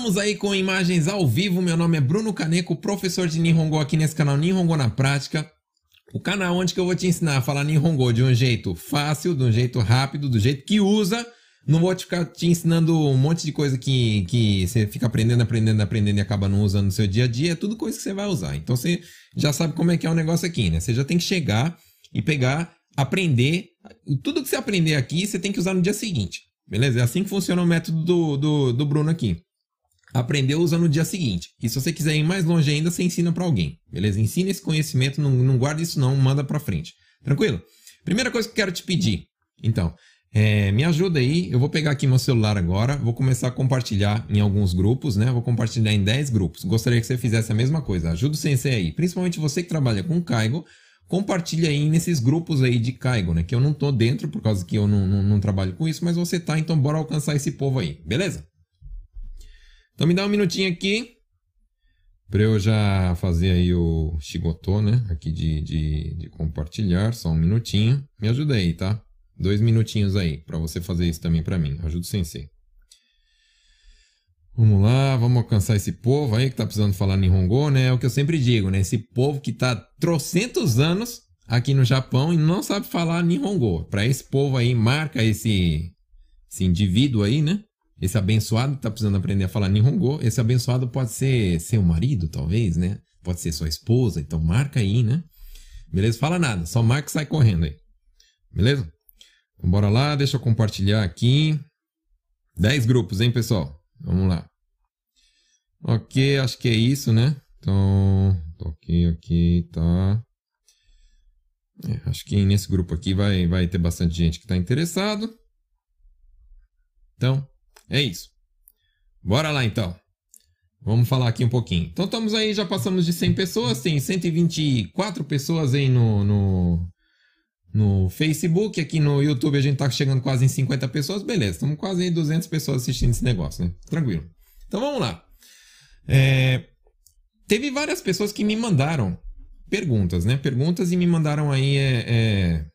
Estamos aí com imagens ao vivo. Meu nome é Bruno Caneco, professor de Nihongo aqui nesse canal Nihongo na Prática. O canal onde que eu vou te ensinar a falar Nihongo de um jeito fácil, de um jeito rápido, do jeito que usa. Não vou te ficar te ensinando um monte de coisa que, que você fica aprendendo, aprendendo, aprendendo e acaba não usando no seu dia a dia. É tudo coisa que você vai usar. Então você já sabe como é que é o negócio aqui, né? Você já tem que chegar e pegar, aprender. Tudo que você aprender aqui, você tem que usar no dia seguinte. Beleza? É assim que funciona o método do, do, do Bruno aqui aprendeu usa no dia seguinte. E se você quiser ir mais longe ainda, você ensina para alguém. Beleza? Ensina esse conhecimento, não, não guarda isso não, manda para frente. Tranquilo? Primeira coisa que eu quero te pedir. Então, é, me ajuda aí. Eu vou pegar aqui meu celular agora, vou começar a compartilhar em alguns grupos, né? Vou compartilhar em 10 grupos. Gostaria que você fizesse a mesma coisa. Ajuda o sensei aí. Principalmente você que trabalha com Kaigo, compartilha aí nesses grupos aí de Kaigo, né? Que eu não tô dentro por causa que eu não, não, não trabalho com isso, mas você tá, então bora alcançar esse povo aí, beleza? Então me dá um minutinho aqui para eu já fazer aí o Shigotô, né? Aqui de, de, de, compartilhar, só um minutinho. Me ajuda aí, tá? Dois minutinhos aí para você fazer isso também para mim. Ajuda o sensei. Vamos lá, vamos alcançar esse povo aí que tá precisando falar Nihongo, né? É o que eu sempre digo, né? Esse povo que tá trocentos anos aqui no Japão e não sabe falar Nihongo. Para esse povo aí, marca esse, esse indivíduo aí, né? Esse abençoado está precisando aprender a falar Nihongo. Esse abençoado pode ser seu marido, talvez, né? Pode ser sua esposa. Então marca aí, né? Beleza? Fala nada. Só marca e sai correndo aí. Beleza? Então bora lá. Deixa eu compartilhar aqui. 10 grupos, hein, pessoal? Vamos lá. Ok, acho que é isso, né? Então, ok, ok, tá. É, acho que nesse grupo aqui vai, vai ter bastante gente que está interessado. Então, é isso. Bora lá então. Vamos falar aqui um pouquinho. Então estamos aí, já passamos de 100 pessoas, tem 124 pessoas aí no, no, no Facebook, aqui no YouTube a gente tá chegando quase em 50 pessoas, beleza, estamos quase em 200 pessoas assistindo esse negócio, né? Tranquilo. Então vamos lá. É, teve várias pessoas que me mandaram perguntas, né? Perguntas e me mandaram aí, é, é,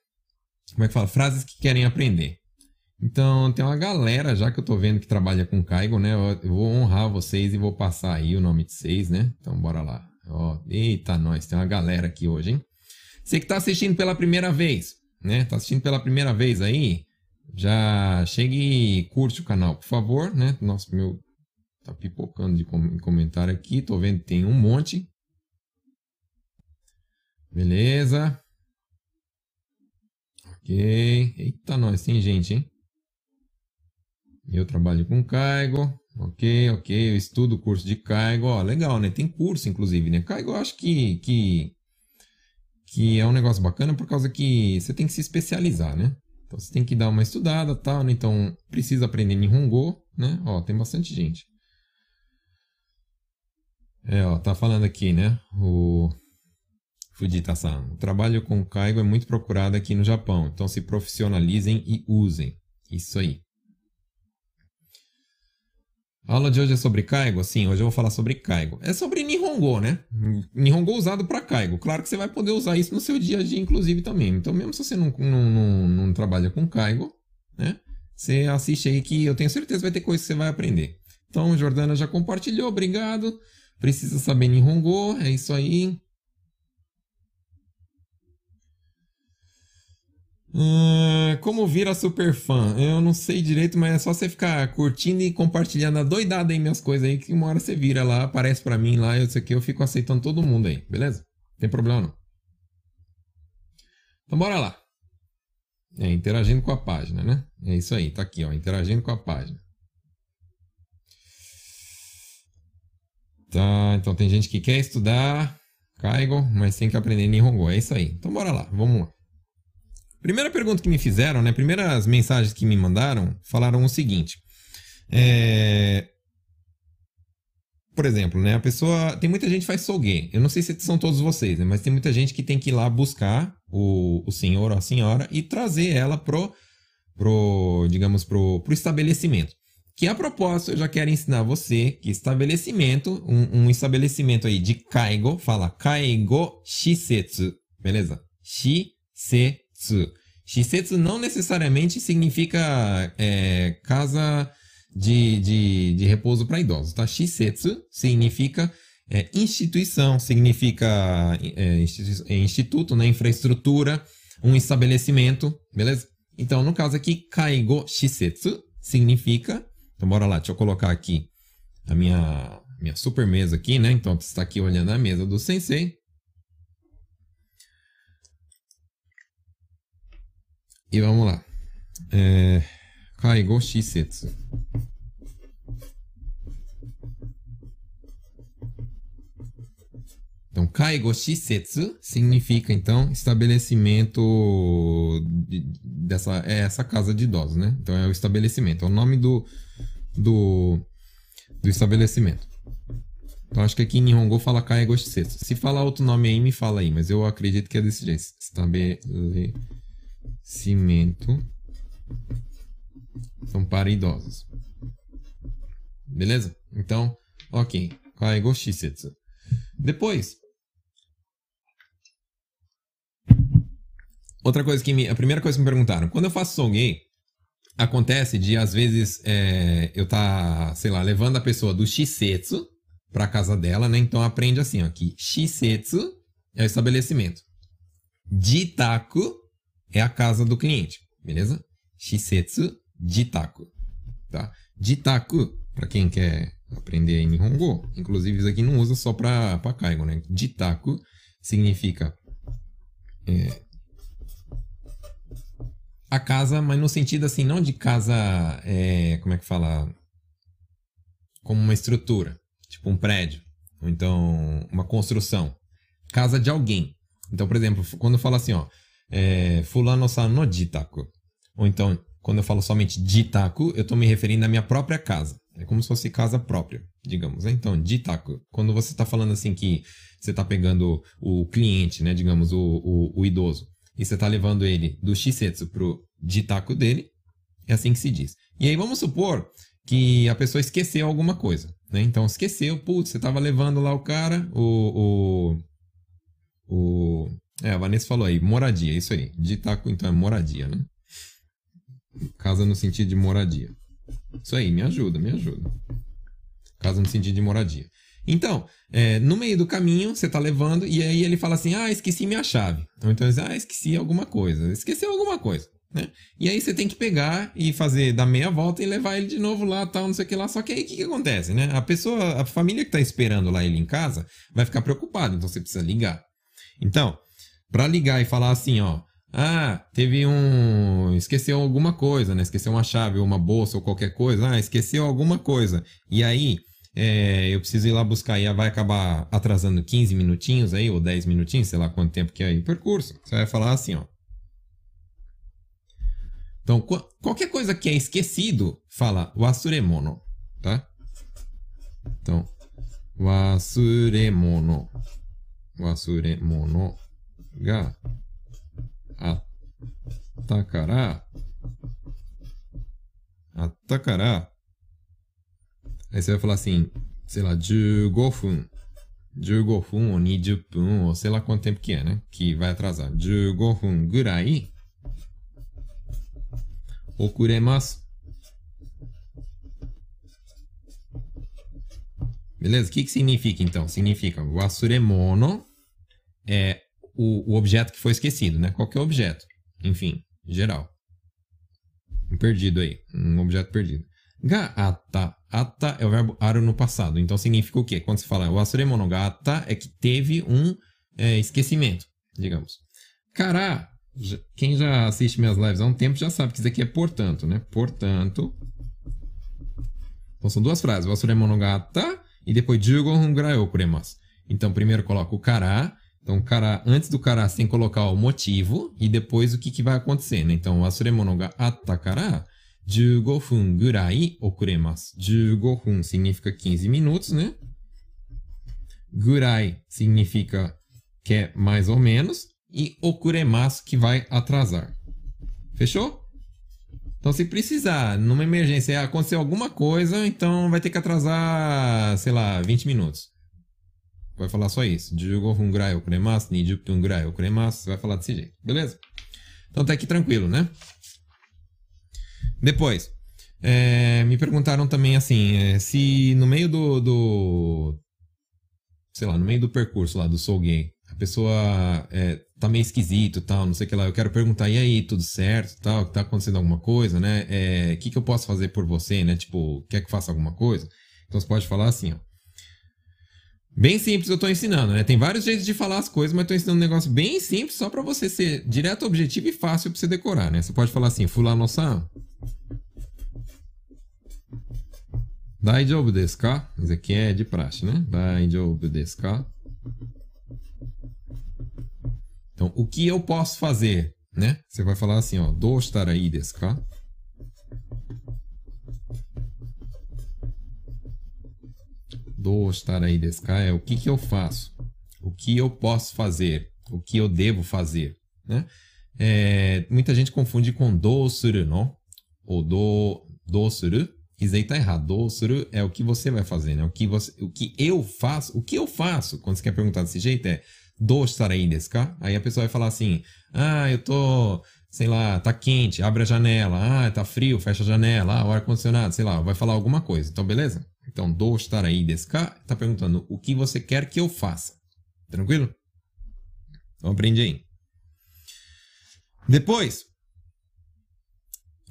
como é que fala? Frases que querem aprender. Então, tem uma galera já que eu tô vendo que trabalha com Kaigo, né? Eu vou honrar vocês e vou passar aí o nome de vocês, né? Então, bora lá. Ó, eita, nós, tem uma galera aqui hoje, hein? Você que tá assistindo pela primeira vez, né? Tá assistindo pela primeira vez aí, já chegue e curte o canal, por favor, né? Nossa, meu tá pipocando de comentário aqui, tô vendo que tem um monte. Beleza. Ok. Eita, nós, tem gente, hein? Eu trabalho com Caigo. Ok, ok. Eu estudo curso de Caigo. Ó, legal, né? Tem curso, inclusive, né? Caigo eu acho que, que, que é um negócio bacana por causa que você tem que se especializar, né? Então você tem que dar uma estudada tal, né? Então precisa aprender Nihongo, né? Ó, tem bastante gente. É, ó, tá falando aqui, né? O Fujita-san. O trabalho com Kaigo é muito procurado aqui no Japão. Então se profissionalizem e usem. Isso aí. A aula de hoje é sobre Kaigo? Sim, hoje eu vou falar sobre Kaigo. É sobre Nihongo, né? Nihongo usado para Kaigo. Claro que você vai poder usar isso no seu dia a dia, inclusive, também. Então, mesmo se você não, não, não, não trabalha com Kaigo, né? Você assiste aí que eu tenho certeza vai ter coisa que você vai aprender. Então, Jordana já compartilhou, obrigado. Precisa saber Nihongo, é isso aí. Uh, como vira super fã? Eu não sei direito, mas é só você ficar curtindo e compartilhando a doidada aí minhas coisas aí, que uma hora você vira lá, aparece para mim lá, eu sei que eu fico aceitando todo mundo aí, beleza? Não tem problema não. Então bora lá. É, interagindo com a página, né? É isso aí, tá aqui, ó, interagindo com a página. Tá, então tem gente que quer estudar Kaigo, mas tem que aprender Nihongo, é isso aí. Então bora lá, vamos lá. Primeira pergunta que me fizeram, né? Primeiras mensagens que me mandaram falaram o seguinte. É... Por exemplo, né? A pessoa. Tem muita gente que faz sogue. Eu não sei se são todos vocês, né? Mas tem muita gente que tem que ir lá buscar o, o senhor ou a senhora e trazer ela pro, pro digamos, pro, pro estabelecimento. Que a propósito, eu já quero ensinar você que estabelecimento, um, um estabelecimento aí de kaigo, fala kaigo shisetsu, beleza? Shisetsu Shisetsu não necessariamente significa é, casa de, de, de repouso para idosos, tá? Shisetsu significa é, instituição, significa é, institu é, instituto, né? infraestrutura, um estabelecimento, beleza? Então, no caso aqui, Kaigo Shisetsu significa. Então, bora lá, deixa eu colocar aqui a minha, minha super mesa aqui, né? Então, você está aqui olhando a mesa do sensei. E vamos lá. É, Kaigo Shisetsu. Então, Kaigo Shisetsu significa, então, estabelecimento de, dessa é essa casa de idosos, né? Então, é o estabelecimento, é o nome do, do, do estabelecimento. Então, acho que aqui em Nihongo fala Kaigo Shisetsu. Se falar outro nome aí, me fala aí, mas eu acredito que é desse jeito. Estabelecimento são para idosos. Beleza? Então, ok. Kaigo Shisetsu. Depois, Outra coisa que me. A primeira coisa que me perguntaram, quando eu faço gay, acontece de às vezes é, eu tá, sei lá, levando a pessoa do Shisetsu pra casa dela, né? Então aprende assim, ó, que Shisetsu é o estabelecimento. Jitaku é a casa do cliente, beleza? Shisetsu, Jitaku, tá? Jitaku, para quem quer aprender em Nihongo, inclusive isso aqui não usa só pra Kaigo, né? Jitaku significa é, a casa, mas no sentido assim, não de casa, é, como é que fala? Como uma estrutura, tipo um prédio, ou então uma construção. Casa de alguém. Então, por exemplo, quando eu falo assim, ó, é, fulano san no jitaku, ou então, quando eu falo somente jitaku, eu estou me referindo à minha própria casa. É como se fosse casa própria, digamos. Né? Então, jitaku, quando você está falando assim que você está pegando o cliente, né, digamos, o, o, o idoso, e você está levando ele do Shisetsu pro Jitaku dele, é assim que se diz. E aí vamos supor que a pessoa esqueceu alguma coisa, né? Então esqueceu, putz, você estava levando lá o cara, o, o, o... É, a Vanessa falou aí, moradia, isso aí. Jitaku, então, é moradia, né? Casa no sentido de moradia. Isso aí, me ajuda, me ajuda. Casa no sentido de moradia. Então, é, no meio do caminho, você tá levando, e aí ele fala assim: ah, esqueci minha chave. Ou então, ah, esqueci alguma coisa. Esqueceu alguma coisa. Né? E aí você tem que pegar e fazer dar meia volta e levar ele de novo lá, tal, não sei o que lá. Só que aí o que, que acontece, né? A pessoa, a família que tá esperando lá ele em casa, vai ficar preocupada, então você precisa ligar. Então, para ligar e falar assim, ó, ah, teve um. Esqueceu alguma coisa, né? Esqueceu uma chave, ou uma bolsa, ou qualquer coisa. Ah, esqueceu alguma coisa. E aí, é, eu preciso ir lá buscar e vai acabar atrasando 15 minutinhos aí, ou 10 minutinhos, sei lá quanto tempo que é aí o percurso. Você vai falar assim, ó. Então, qualquer coisa que é esquecido, fala wasuremono, tá? Então, wasuremono. Wasuremono Atacará. Atacará. Aí você vai falar assim, sei lá, 15分.15分 ou 20分 ou sei lá quanto tempo que é, né? Que vai atrasar. 15分ぐらい. Beleza? O que, que significa então? Significa wasuremono é o, o objeto que foi esquecido, né? Qualquer objeto. Enfim, geral. Um perdido aí. Um objeto perdido. Ga ata. É o verbo aru no passado. Então significa o quê? Quando se fala o asuremono ga ata, é que teve um é, esquecimento, digamos. Kara, quem já assiste minhas lives há um tempo já sabe que isso aqui é portanto, né? Portanto. Então são duas frases. O asuremono ga ata e depois jugo okuremasu. Então primeiro coloca o kara. Então, cara, antes do kara você tem que colocar o motivo e depois o que, que vai acontecer, né? Então, o asuremono ga ata kara 15分ぐらい遅れます。15分 significa 15 minutos, né? Gurai significa que é mais ou menos. E okuremasu que vai atrasar. Fechou? Então, se precisar, numa emergência, acontecer alguma coisa, então vai ter que atrasar, sei lá, 20 minutos. vai falar só isso. Jugohungrai okuremas, Nijuptungrai okuremas, você vai falar desse jeito, beleza? Então tá aqui tranquilo, né? Depois, é, me perguntaram também assim, é, se no meio do, do, sei lá, no meio do percurso lá do Soul Game, a pessoa é, tá meio esquisito tal, não sei o que lá, eu quero perguntar, e aí, tudo certo tal, tá acontecendo alguma coisa, né? O que que eu posso fazer por você, né? Tipo, quer que faça alguma coisa? Então você pode falar assim, ó. Bem simples, eu estou ensinando, né? Tem vários jeitos de falar as coisas, mas estou ensinando um negócio bem simples, só para você ser direto, objetivo e fácil para você decorar, né? Você pode falar assim, fulano san, daijoubu desu ka? Isso aqui é de praxe, né? Daijoubu desu ka? Então, o que eu posso fazer, né? Você vai falar assim, ó, do estar aí desu ka? Do estar aí desse é o que, que eu faço, o que eu posso fazer, o que eu devo fazer, né? É, muita gente confunde com do suru, não? Ou do, do suru, isso aí tá errado. Dosuru é o que você vai fazer, né? O que, você, o que eu faço. O que eu faço, quando você quer perguntar desse jeito, é do estarei desu ka? Aí a pessoa vai falar assim, ah, eu tô, sei lá, tá quente, abre a janela. Ah, tá frio, fecha a janela. Ah, ar-condicionado, sei lá, vai falar alguma coisa. Então, beleza? Então, do estarei desu ka? Tá perguntando o que você quer que eu faça. Tranquilo? Então, aprende aí. Depois...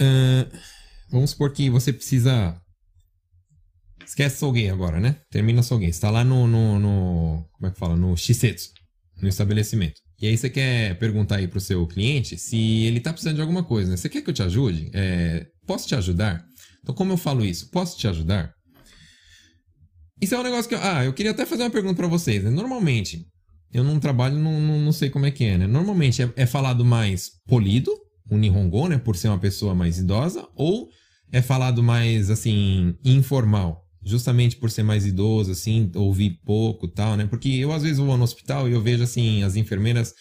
Uh Vamos supor que você precisa. Esquece Sougei agora, né? Termina. Você está lá no, no, no, Como é que fala? No Shisetsu, no estabelecimento. E aí você quer perguntar aí pro seu cliente se ele tá precisando de alguma coisa, né? Você quer que eu te ajude? É, posso te ajudar? Então, como eu falo isso? Posso te ajudar? Isso é um negócio que. Eu, ah, eu queria até fazer uma pergunta para vocês. Né? Normalmente, eu não trabalho, não, não, não, sei como é que é, né? Normalmente é, é falado mais polido, o Nihongo, né? Por ser uma pessoa mais idosa, ou é falado mais, assim, informal. Justamente por ser mais idoso, assim, ouvir pouco tal, né? Porque eu, às vezes, vou no hospital e eu vejo, assim, as enfermeiras,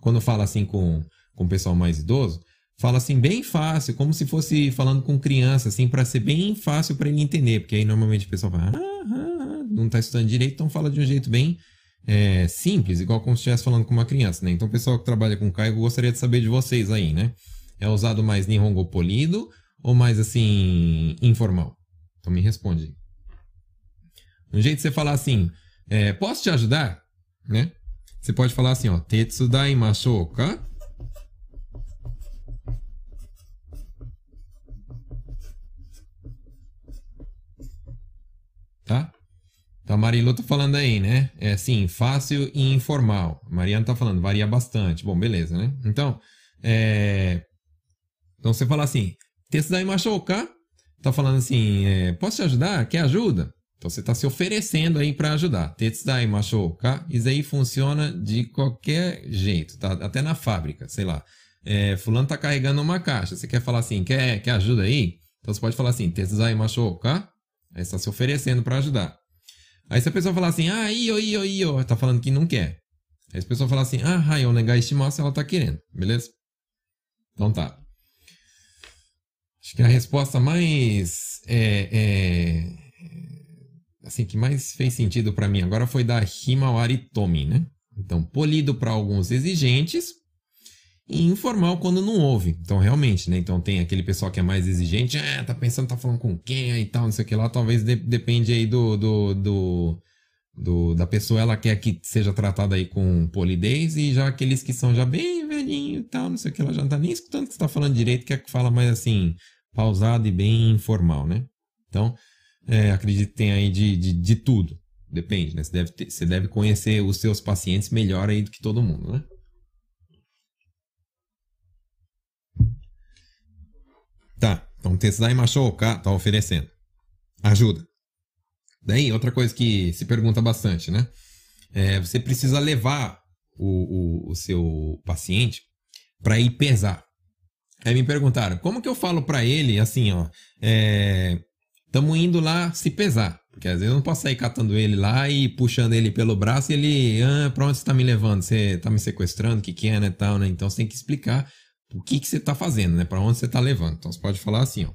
quando fala assim com, com o pessoal mais idoso, fala assim bem fácil, como se fosse falando com criança, assim, para ser bem fácil para ele entender. Porque aí, normalmente, o pessoal fala, ah, ah, ah, não tá estudando direito, então fala de um jeito bem é, simples, igual como se estivesse falando com uma criança, né? Então, o pessoal que trabalha com caigo, gostaria de saber de vocês aí, né? É usado mais Nihongo polido ou mais assim, informal? Então me responde. Um jeito de você falar assim, é, posso te ajudar? Né? Você pode falar assim, ó, tetsudai mashou Tá? Então a Marilu tá falando aí, né? É assim, fácil e informal. A Mariana tá falando, varia bastante. Bom, beleza, né? Então, é... Então você fala assim, Tetsudai Mashouka tá falando assim, é, posso te ajudar? Quer ajuda? Então você está se oferecendo aí para ajudar. Tetsudai Mashouka, isso aí funciona de qualquer jeito, tá? Até na fábrica, sei lá. É, fulano tá carregando uma caixa, você quer falar assim, quer, quer ajuda aí? Então você pode falar assim, Tetsudai Mashouka, aí está se oferecendo para ajudar. Aí se a pessoa falar assim, ah, io, io, io, tá falando que não quer. Aí se a pessoa falar assim, ah, hai, o negai shimasu, ela tá querendo, beleza? Então tá. Acho que a resposta mais. É, é, assim, que mais fez sentido para mim agora foi da Himawari Tomi, né? Então, polido para alguns exigentes e informal quando não houve. Então, realmente, né? Então, tem aquele pessoal que é mais exigente, ah, tá pensando, tá falando com quem e tal, não sei o que lá. Talvez de, depende aí do, do, do, do, da pessoa, ela quer que seja tratada aí com polidez e já aqueles que são já bem velhinho e tal, não sei o que lá, já não tá nem escutando que você tá falando direito, quer que fala mais assim, pausado e bem informal, né? Então, é, acredito que tem aí de, de, de tudo. Depende, né? Você deve, ter, você deve conhecer os seus pacientes melhor aí do que todo mundo, né? Tá, então Tetsudai Machoka tá oferecendo. Ajuda. Daí, outra coisa que se pergunta bastante, né? É, você precisa levar o, o, o seu paciente para ir pesar. Aí me perguntaram, como que eu falo para ele assim, ó, estamos é, indo lá se pesar. Porque às vezes eu não posso sair catando ele lá e puxando ele pelo braço e ele, ah, pra onde você tá me levando? Você tá me sequestrando? O que que é, né, tal, né? Então você tem que explicar o que que você tá fazendo, né? Pra onde você tá levando. Então você pode falar assim, ó.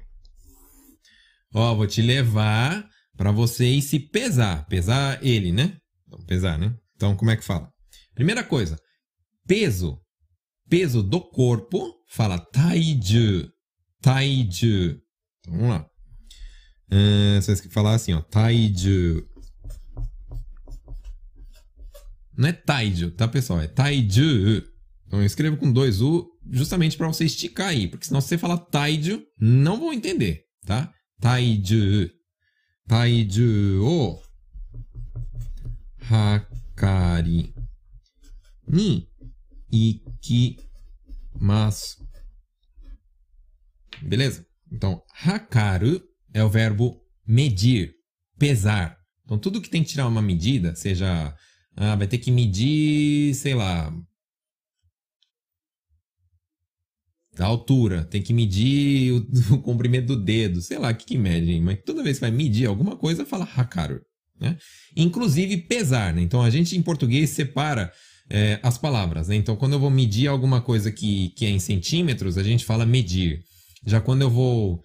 Ó, vou te levar para você ir se pesar. Pesar ele, né? Então, pesar, né? Então, como é que fala? Primeira coisa, peso. Peso do corpo fala taiju, taiju, Então, vamos lá. Uh, você vai falar assim, ó. Taiju. Não é taiju, tá, pessoal? É taiju. Então eu escrevo com dois U justamente para você esticar aí. Porque senão se você falar taiju, não vão entender, tá? Taiju. Taiju o hakari ni ikimasu. Beleza? Então, hakaru é o verbo medir, pesar. Então, tudo que tem que tirar uma medida, seja. Ah, vai ter que medir, sei lá. A altura, tem que medir o, o comprimento do dedo, sei lá, o que, que mede, mas toda vez que vai medir alguma coisa, fala hakaru. Né? Inclusive pesar, né? Então a gente em português separa é, as palavras, né? Então quando eu vou medir alguma coisa que, que é em centímetros, a gente fala medir. Já quando eu vou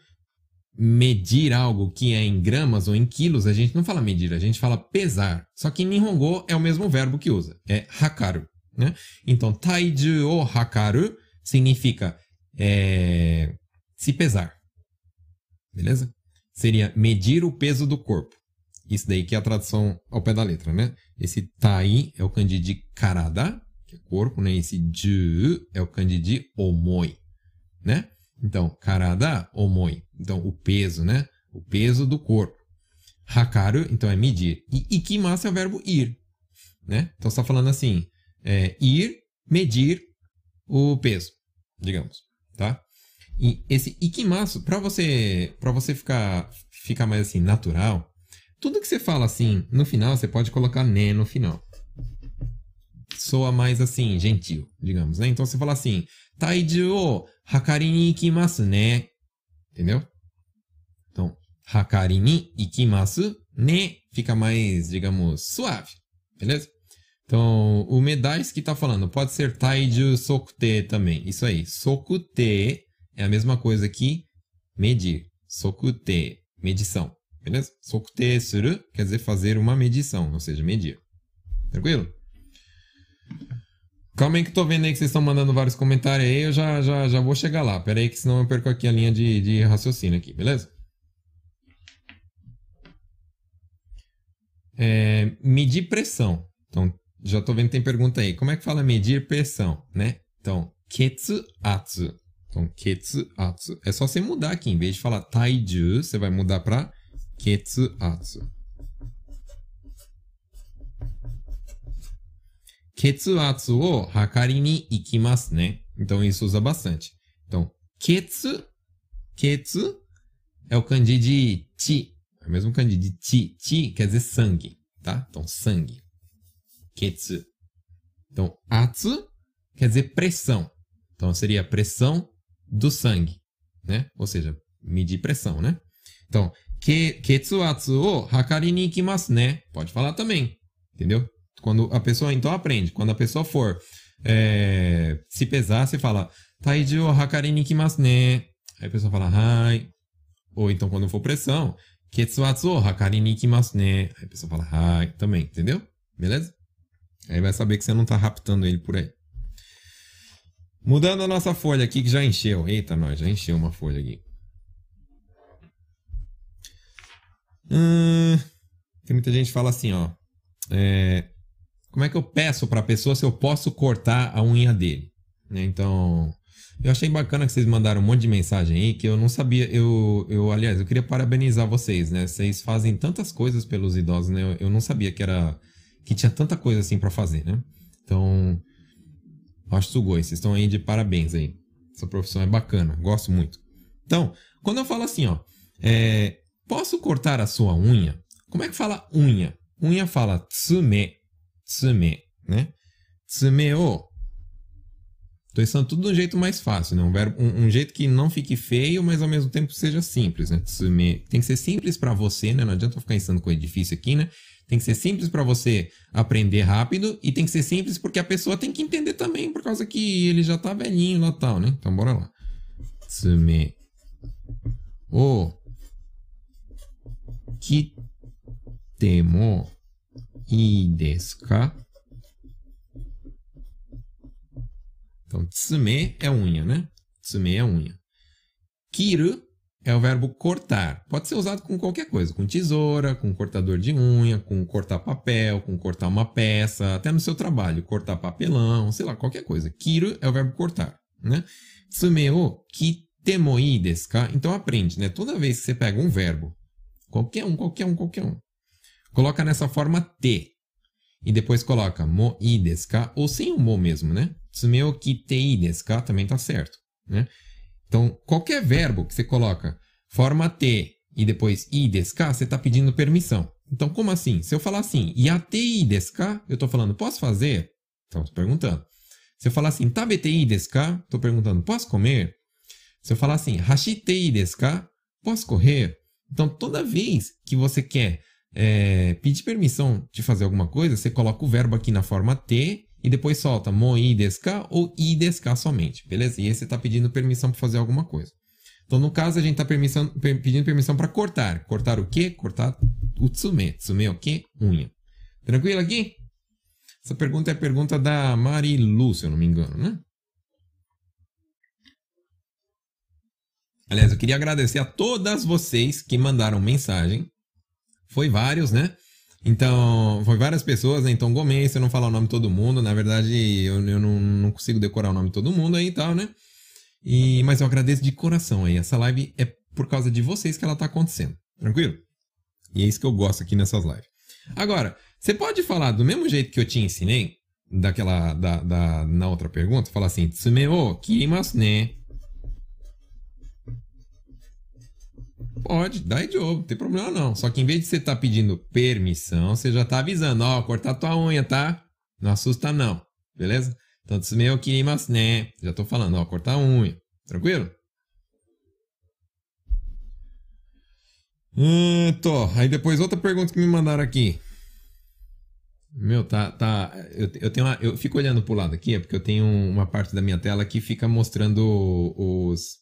medir algo que é em gramas ou em quilos, a gente não fala medir, a gente fala pesar. Só que em Nihongo é o mesmo verbo que usa, é hakaru. Né? Então, taiju o hakaru significa é, se pesar. Beleza? Seria medir o peso do corpo. Isso daí que é a tradução ao pé da letra, né? Esse tai é o kanji de karada, que é corpo, né? Esse ju é o kanji de omoi, né? Então, karada, omoi. Então, o peso, né? O peso do corpo. Hakaru, então, é medir. E ikimasu é o verbo ir, né? Então, está falando assim, é, ir, medir o peso, digamos, tá? E esse ikimasu, para você, para você ficar, ficar mais assim, natural, tudo que você fala assim, no final, você pode colocar né no final. Soa mais assim, gentil, digamos, né? Então você fala assim, taiju o hakari ni ikimasu né? Entendeu? Então, hakari ni ikimasu ne fica mais, digamos, suave, beleza? Então, o medais que tá falando pode ser taiju sokute também. Isso aí, sokute é a mesma coisa que medir. Sokute, medição. Beleza? Sokute suru quer dizer fazer uma medição, ou seja, medir. Tranquilo? Calma aí que tô vendo aí que vocês estão mandando vários comentários aí, eu já, já, já vou chegar lá. Pera aí que senão eu perco aqui a linha de, de raciocínio aqui, beleza? É, medir pressão. Então, já tô vendo que tem pergunta aí. Como é que fala medir pressão, né? Então, ketsuatsu. Então, ketsuatsu. É só você mudar aqui. Em vez de falar taiju, você vai mudar para ketsuatsu. Ketsuatsu o hakari ni ikimasu, né? Então, isso usa bastante. Então, ketsu, ketsu é o kanji de chi. É o mesmo kanji de chi. Chi quer dizer sangue, tá? Então, sangue. Ketsu. Então, atsu quer dizer pressão. Então, seria pressão do sangue, né? Ou seja, medir pressão, né? Então, que, ketsuatsu o hakari ni ikimasu né? Pode falar também, entendeu? Quando a pessoa, então aprende, quando a pessoa for é, se pesar, você fala taiju o hakari ni ikimasu né? Aí a pessoa fala hai. Ou então quando for pressão, ketsuatsu o hakari ni ikimasu né? Aí a pessoa fala hai também, entendeu? Beleza? Aí vai saber que você não tá raptando ele por aí. Mudando a nossa folha aqui que já encheu. Eita, nós, já encheu uma folha aqui. Hum, tem muita gente que fala assim, ó. É, como é que eu peço para pessoa se eu posso cortar a unha dele? Né? Então, eu achei bacana que vocês mandaram um monte de mensagem aí que eu não sabia. Eu, eu aliás, eu queria parabenizar vocês, né? Vocês fazem tantas coisas pelos idosos, né? Eu, eu não sabia que era que tinha tanta coisa assim para fazer, né? Então, acho sugoi, vocês estão aí de parabéns aí. Essa profissão é bacana, gosto muito. Então, quando eu falo assim, ó, é, Posso cortar a sua unha? Como é que fala unha? Unha fala tsume, tsume, né? Tsume o. Tô pensando tudo de um jeito mais fácil, né? Um, verbo, um, um, jeito que não fique feio, mas ao mesmo tempo seja simples, né? Tsume. Tem que ser simples para você, né? Não adianta eu ficar ensinando coisa difícil aqui, né? Tem que ser simples para você aprender rápido e tem que ser simples porque a pessoa tem que entender também, por causa que ele já tá velhinho lá tal, né? Então bora lá. Tsume. O. Kitemo. Ii? Então, tsume é unha, né? Tsume é unha. Kiru é o verbo cortar. Pode ser usado com qualquer coisa, com tesoura, com cortador de unha, com cortar papel, com cortar uma peça, até no seu trabalho, cortar papelão, sei lá, qualquer coisa. Kiru é o verbo cortar, né? Tsumeo kitemoi desu ka? Então aprende, né? Toda vez que você pega um verbo, qualquer um, qualquer um, qualquer um, coloca nessa forma te e depois coloca mo desu ka? ou sem o mo mesmo, né? Tsumeo kitei desu ka? também tá certo, né? Então, qualquer verbo que você coloca forma T e depois i deska, você está pedindo permissão. Então, como assim? Se eu falar assim, yatei deska, eu estou falando, posso fazer? Então, estou perguntando. Se eu falar assim, tabetei deska, estou perguntando, posso comer? Se eu falar assim, hashitei deska, posso correr? Então, toda vez que você quer é, pedir permissão de fazer alguma coisa, você coloca o verbo aqui na forma T e depois solta moi deska ou i deska somente, beleza? E você está pedindo permissão para fazer alguma coisa. Então, no caso, a gente está pedindo permissão para cortar. Cortar o quê? Cortar o tsume. Tsume é o quê? Unha. Tranquilo aqui? Essa pergunta é a pergunta da Marilu, se eu não me engano, né? Aliás, eu queria agradecer a todas vocês que mandaram mensagem. Foi vários, né? Então, foi várias pessoas, né? Então, Gomes, se eu não falar o nome de todo mundo, na verdade, eu, eu não, não consigo decorar o nome de todo mundo aí e tal, né? E, mas eu agradeço de coração aí. Essa live é por causa de vocês que ela tá acontecendo. Tranquilo? E é isso que eu gosto aqui nessas lives. Agora, você pode falar do mesmo jeito que eu te ensinei, daquela, da, da, na outra pergunta, falar assim, Tsume o kirimasu ne. Pode, dá idioma, não tem problema não. Só que em vez de você estar tá pedindo permissão, você já está avisando, ó, cortar tua unha, tá? Não assusta não, beleza? Então, tsume o kirimasu né? Já estou falando, ó, cortar a unha. Tranquilo? Hum, tô. Aí depois outra pergunta que me mandaram aqui. Meu, tá, tá. Eu, eu tenho uma, eu fico olhando pro lado aqui, é porque eu tenho uma parte da minha tela que fica mostrando os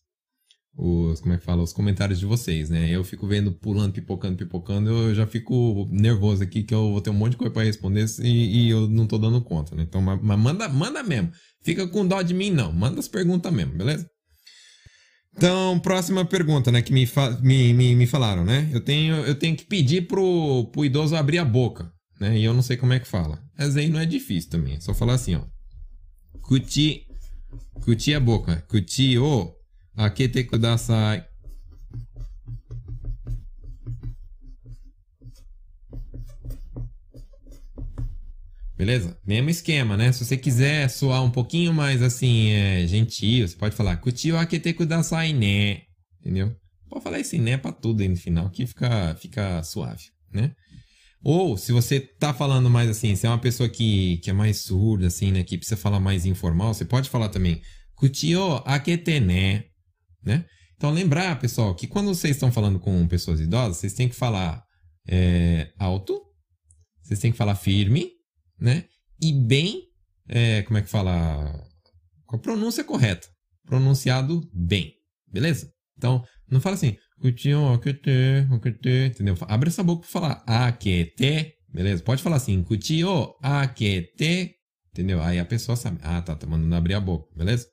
os, como é que fala, os comentários de vocês, né? Eu fico vendo, pulando, pipocando, pipocando, eu já fico nervoso aqui que eu vou ter um monte de coisa para responder e, e, eu não tô dando conta, né? Então, mas, mas manda, manda mesmo. Fica com dó de mim, não. Manda as perguntas mesmo, beleza? Então, próxima pergunta, né? Que me, me, me, me, falaram, né? Eu tenho, eu tenho que pedir pro, pro idoso abrir a boca, né? E eu não sei como é que fala. Mas aí não é difícil também. É só falar assim, ó. Cuti. Cuti a boca. Cuti o 開けてください。Beleza? Mesmo esquema, né? Se você quiser soar um pouquinho mais assim, é, gentil, você pode falar Kuchi wa akete kudasai ne. Entendeu? Pode falar esse né pra tudo aí no final, que fica, fica suave, né? Ou, se você tá falando mais assim, se é uma pessoa que, que é mais surda, assim, né? Que precisa falar mais informal, você pode falar também Kuchi o akete ne né? Então, lembrar, pessoal, que quando vocês estão falando com pessoas idosas, vocês têm que falar é, alto, vocês têm que falar firme, né? E bem, é, como é que fala? Com a pronúncia correta. Pronunciado bem, beleza? Então, não fala assim, entendeu? Abre essa boca para falar aquete, beleza? Pode falar assim, aquete, entendeu? Aí a pessoa sabe, ah, tá, tá mandando abrir a boca, beleza?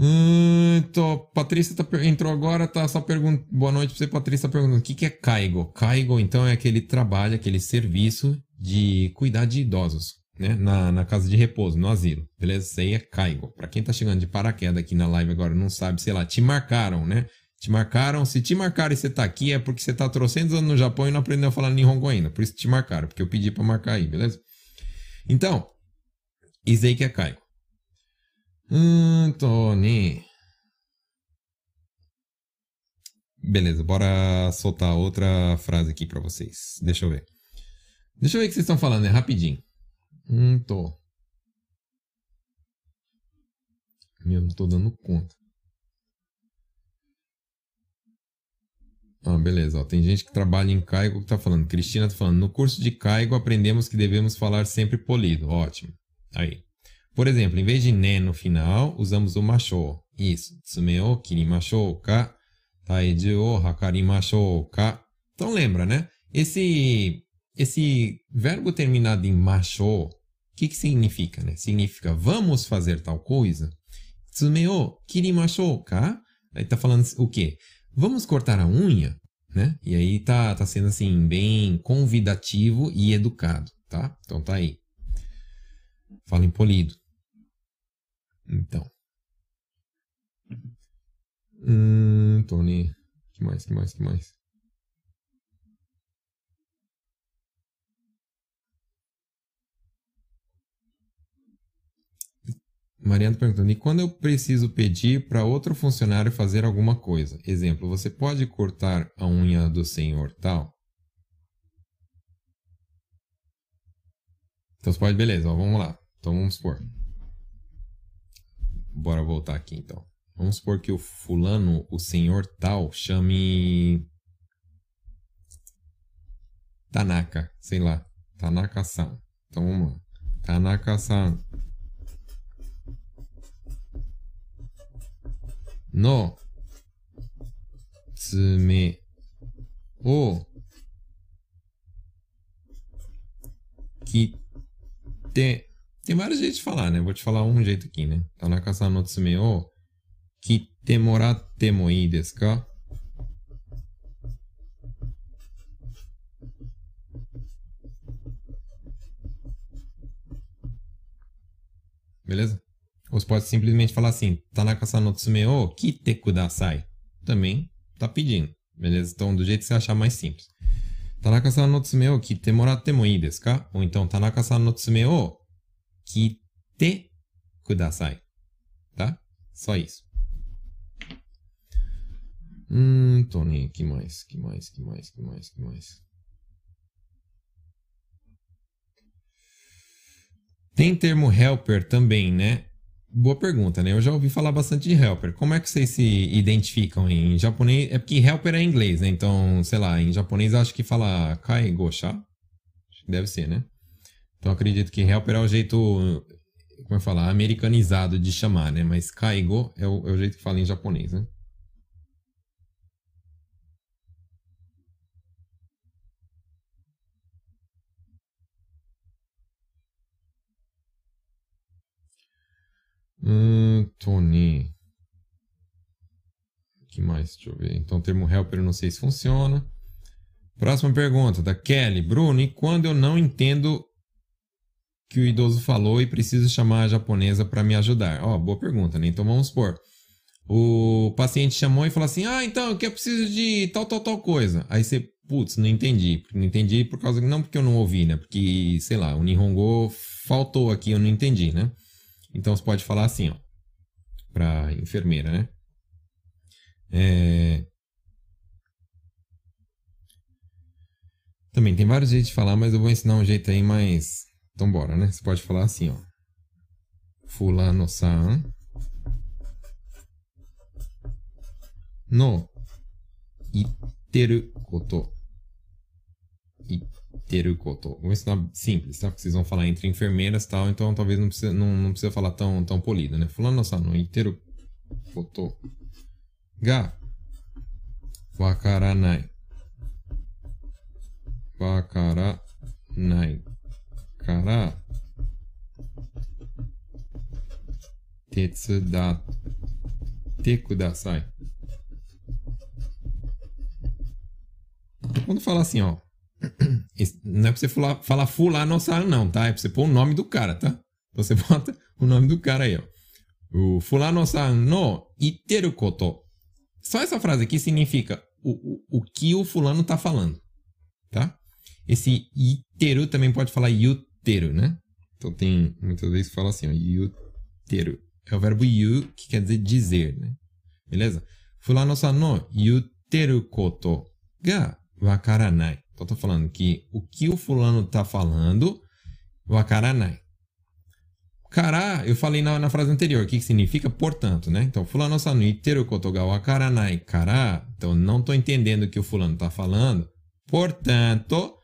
Hum, Patrícia tá, entrou agora, tá só perguntando. Boa noite pra você, Patrícia tá perguntando o que, que é Caigo. Caigo, então, é aquele trabalho, aquele serviço de cuidar de idosos, né? Na, na casa de repouso, no asilo. Beleza? Isso aí é Caigo. Pra quem tá chegando de paraquedas aqui na live agora não sabe, sei lá, te marcaram, né? Te marcaram. Se te marcaram e você tá aqui, é porque você tá trocentos anos no Japão e não aprendeu a falar Nihongo ainda. Por isso te marcaram, porque eu pedi pra marcar aí, beleza? Então, isso aí que é Caigo. Tony. Beleza, bora soltar outra frase aqui para vocês. Deixa eu ver. Deixa eu ver o que vocês estão falando, é rapidinho. Hum, tô. Meu, não tô dando conta. Ah, beleza. Ó, tem gente que trabalha em Caigo que tá falando. Cristina tá falando. No curso de Caigo aprendemos que devemos falar sempre polido. Ótimo. Aí. Por exemplo, em vez de ne no final, usamos o mashou. Isso. Tsume o kirimashou ka. Taiji o hakarimashou ka. Então lembra, né? Esse, esse verbo terminado em mashou, o que, que significa? Né? Significa vamos fazer tal coisa. Tsume o kirimashou ka. Aí tá falando o quê? Vamos cortar a unha, né? E aí tá, tá sendo assim, bem convidativo e educado, tá? Então tá aí. Fala em polido. Então. Hum, Tony. Que mais, que mais, que mais? Mariana perguntando: e quando eu preciso pedir para outro funcionário fazer alguma coisa? Exemplo, você pode cortar a unha do senhor tal? Então você pode, beleza, ó, vamos lá. Então vamos supor. Bora voltar aqui então. Vamos supor que o fulano, o senhor tal, chame. Tanaka, sei lá. Tanaka-san. Então vamos lá. Tanaka-san. No. Tsume. O. Kite. Tem vários jeitos de falar, né? Vou te falar um jeito aqui, né? Tanaka-san no tsume o. Kite moratte mo? Beleza? Ou você pode simplesmente falar assim, Tanaka-san no tsume o kite kudasai. Também tá pedindo, beleza? Então, do jeito que você achar mais simples. Tanaka-san no tsume o kite moratte mo ii desu ka? Ou então, Tanaka-san no tsume o kite kudasai. Tá? Só isso. Hum, Tony, que mais? Que mais? Que mais? Que mais? Que mais? Tem termo helper também, né? Boa pergunta, né? Eu já ouvi falar bastante de helper. Como é que vocês se identificam em japonês? É porque helper é inglês, né? Então, sei lá, em japonês acho que fala kaigosha. Acho que deve ser, né? Então acredito que helper é o jeito, como eu falar, americanizado de chamar, né? Mas kaigo é o, é o jeito que fala em japonês, né? Hum, Tony. O que mais? Deixa eu ver. Então, termo helper eu não sei se funciona. Próxima pergunta, da Kelly. Bruno, e quando eu não entendo que o idoso falou e preciso chamar a japonesa para me ajudar? Ó, oh, boa pergunta, né? Então vamos supor. O paciente chamou e falou assim: Ah, então eu preciso de tal, tal, tal coisa. Aí você, putz, não entendi. Não entendi por causa. Não porque eu não ouvi, né? Porque, sei lá, o Nihongo faltou aqui, eu não entendi, né? Então você pode falar assim, ó, para enfermeira, né? É... Também tem vários jeitos de falar, mas eu vou ensinar um jeito aí mais. Então bora, né? Você pode falar assim, ó. Fulano-san no iteru koto. Iteru koto. Vou ensinar simples, tá? Porque vocês vão falar entre enfermeiras e tal, então talvez não precisa, não, não precisa falar tão, tão polido, né? Fulano-san no iteru koto ga wakaranai. Wakaranai tetsudatte kudasai. Quando fala assim, ó. Não é pra você falar, falar fulano-san, não, tá? É pra você pôr o nome do cara, tá? Então você bota o nome do cara aí, ó. O fulano-san no iteru koto. Só essa frase aqui significa o, o, o que o fulano tá falando, tá? Esse iteru também pode falar yuteru, né? Então tem muitas vezes que fala assim, ó, yuteru. É o verbo yu, que quer dizer dizer, né? Beleza? Fulano-san no yuteru koto ga wakaranai. Então, tô falando que o que o fulano tá falando, wakaranai. Kara, eu falei na, na frase anterior, o que, que significa? Portanto, né? Então, fulano sanu iteru koto ga wakaranai kara. Então, não tô entendendo o que o fulano tá falando. Portanto,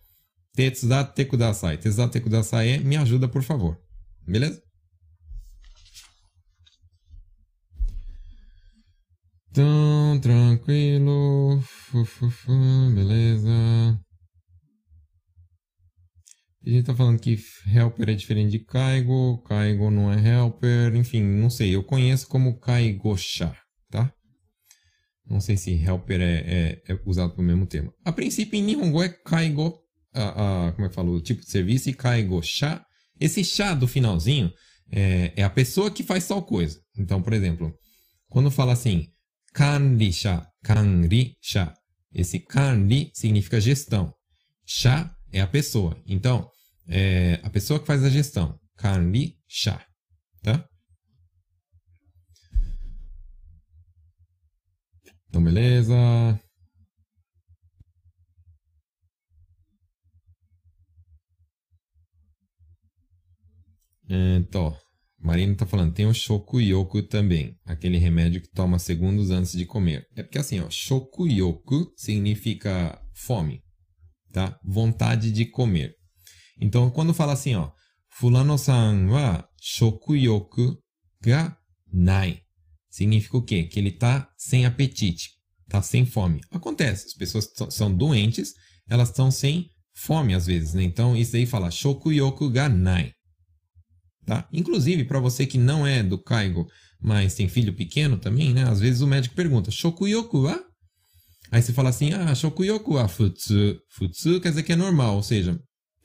tetsudate kudasai. Tetsudate kudasai é me ajuda, por favor. Beleza? Então, tranquilo. beleza. A gente tá falando que helper é diferente de Kaigo, Kaigo não é helper, enfim, não sei. Eu conheço como Kaigosha, tá? Não sei se helper é, é, é usado para o mesmo termo. A princípio, em Nihongo é a, como é que falo, tipo de serviço, e kaigo sha. Esse chá do finalzinho é, é, a pessoa que faz tal coisa. Então, por exemplo, quando fala assim, kanri-sha, kanri-sha, esse kanri significa gestão. Sha é a pessoa. Então, é a pessoa que faz a gestão. Kanri-sha. Tá? Então, beleza. Então, Marina tá falando, tem o shokuyoku também, aquele remédio que toma segundos antes de comer. É porque assim, ó, shokuyoku significa fome, tá? Vontade de comer. Então, quando fala assim, ó, fulano-san wa shokuyoku ga nai, significa o quê? Que ele está sem apetite, está sem fome. Acontece, as pessoas são doentes, elas estão sem fome às vezes, né? Então isso aí fala shokuyoku ga nai. Tá? Inclusive, para você que não é do Kaigo, mas tem filho pequeno também, né? Às vezes o médico pergunta, shokuyoku wa? Aí você fala assim, ah, shokuyoku wa futsu. Futsu quer dizer que é normal, ou seja,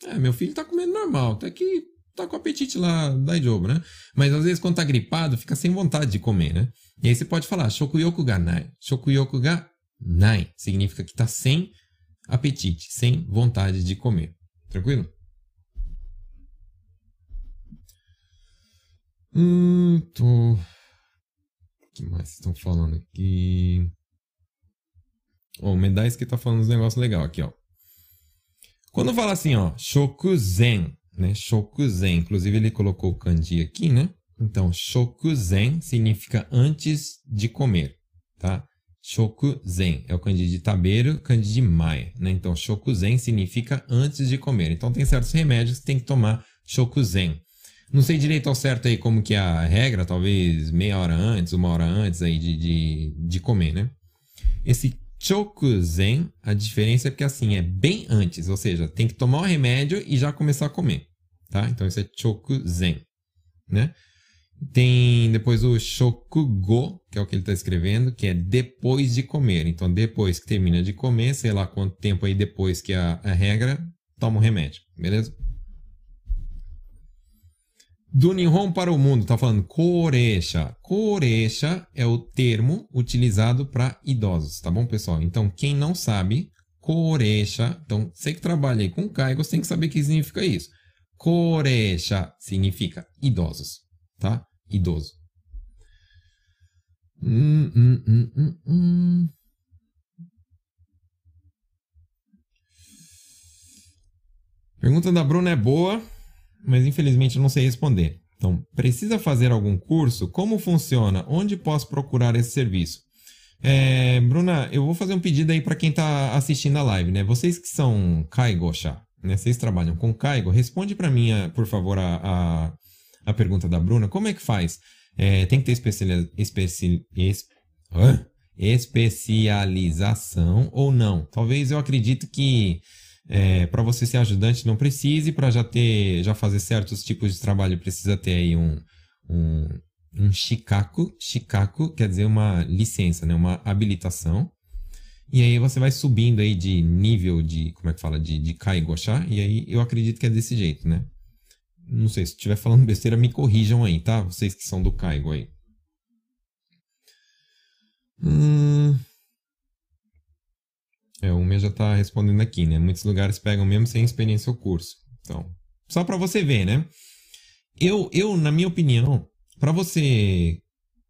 é, meu filho está comendo normal, até que tá com apetite lá da jogo, né? Mas às vezes quando tá gripado, fica sem vontade de comer, né? E aí você pode falar shokuyoku ga nai. Shokuyoku ga nai significa que tá sem apetite, sem vontade de comer. Tranquilo? Hum, tô... O que mais estão falando aqui? Ó, oh, o que tá falando uns negócios legais aqui, ó. Quando fala assim, ó, shokuzen, né? Shokuzen. Inclusive, ele colocou o kanji aqui, né? Então, shokuzen significa antes de comer, tá? Shokuzen é o kanji de tabeiro, kanji de maia, né? Então, shokuzen significa antes de comer. Então, tem certos remédios que tem que tomar shokuzen. Não sei direito ao certo aí como que é a regra, talvez meia hora antes, uma hora antes aí de, de, de comer, né? Esse chokuzen, a diferença é porque assim, é bem antes, ou seja, tem que tomar o remédio e já começar a comer tá? Então isso é Chokuzen, né? Tem depois o Shokugo, que é o que ele está escrevendo, que é depois de comer. Então, depois que termina de comer, sei lá quanto tempo aí depois que a, a regra, toma o remédio, beleza? Do Nihon para o mundo, tá falando Koresha. Koresha é o termo utilizado para idosos, tá bom, pessoal? Então, quem não sabe, Koresha, então você que trabalha aí com Kaigo, você tem que saber o que significa isso. Koresha significa idosos, tá? Idoso. Hum, hum, hum, hum, hum. Pergunta da Bruna é boa, mas infelizmente eu não sei responder. Então, precisa fazer algum curso? Como funciona? Onde posso procurar esse serviço? É, Bruna, eu vou fazer um pedido aí para quem está assistindo a live, né? Vocês que são Kaigosha, né? Vocês trabalham com Caigo. Responde para mim, por favor, a, a, a, pergunta da Bruna. Como é que faz? É, tem que ter especializa, especi, es, especialização ou não? Talvez eu acredito que é, para você ser ajudante não precise, para já ter, já fazer certos tipos de trabalho precisa ter aí um, um, um shikaku. Shikaku quer dizer uma licença, né? uma habilitação. E aí você vai subindo aí de nível de, como é que fala, de, de Kaigosha, e aí eu acredito que é desse jeito, né? Não sei, se estiver falando besteira, me corrijam aí, tá? Vocês que são do Kaigo aí. Hum... É, o meu já tá respondendo aqui, né? Muitos lugares pegam mesmo sem experiência o curso. Então, só para você ver, né? Eu, eu, na minha opinião, para você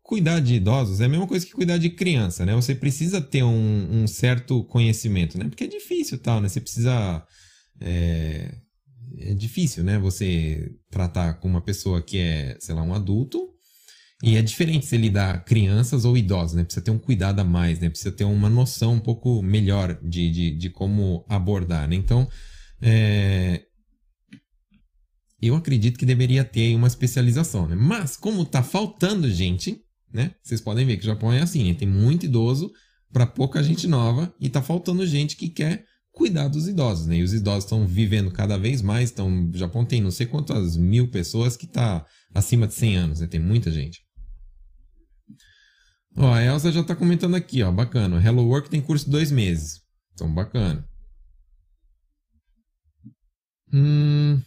cuidar de idosos é a mesma coisa que cuidar de criança, né? Você precisa ter um, um certo conhecimento, né? Porque é difícil tal, né? Você precisa... É, é difícil, né? Você tratar com uma pessoa que é, sei lá, um adulto e é diferente se lidar crianças ou idosos, né? Precisa ter um cuidado a mais, né? Precisa ter uma noção um pouco melhor de, de, de como abordar, né? Então, é... eu acredito que deveria ter uma especialização, né? Mas, como tá faltando gente, né? Vocês podem ver que o Japão é assim, né? tem muito idoso para pouca gente nova e tá faltando gente que quer cuidar dos idosos, né? E os idosos estão vivendo cada vez mais, então o Japão tem não sei quantas mil pessoas que tá acima de 100 anos, né? Tem muita gente. Ó, a Elsa já tá comentando aqui, ó. Bacana. Hello Work tem curso de dois meses. Então, bacana. Hum.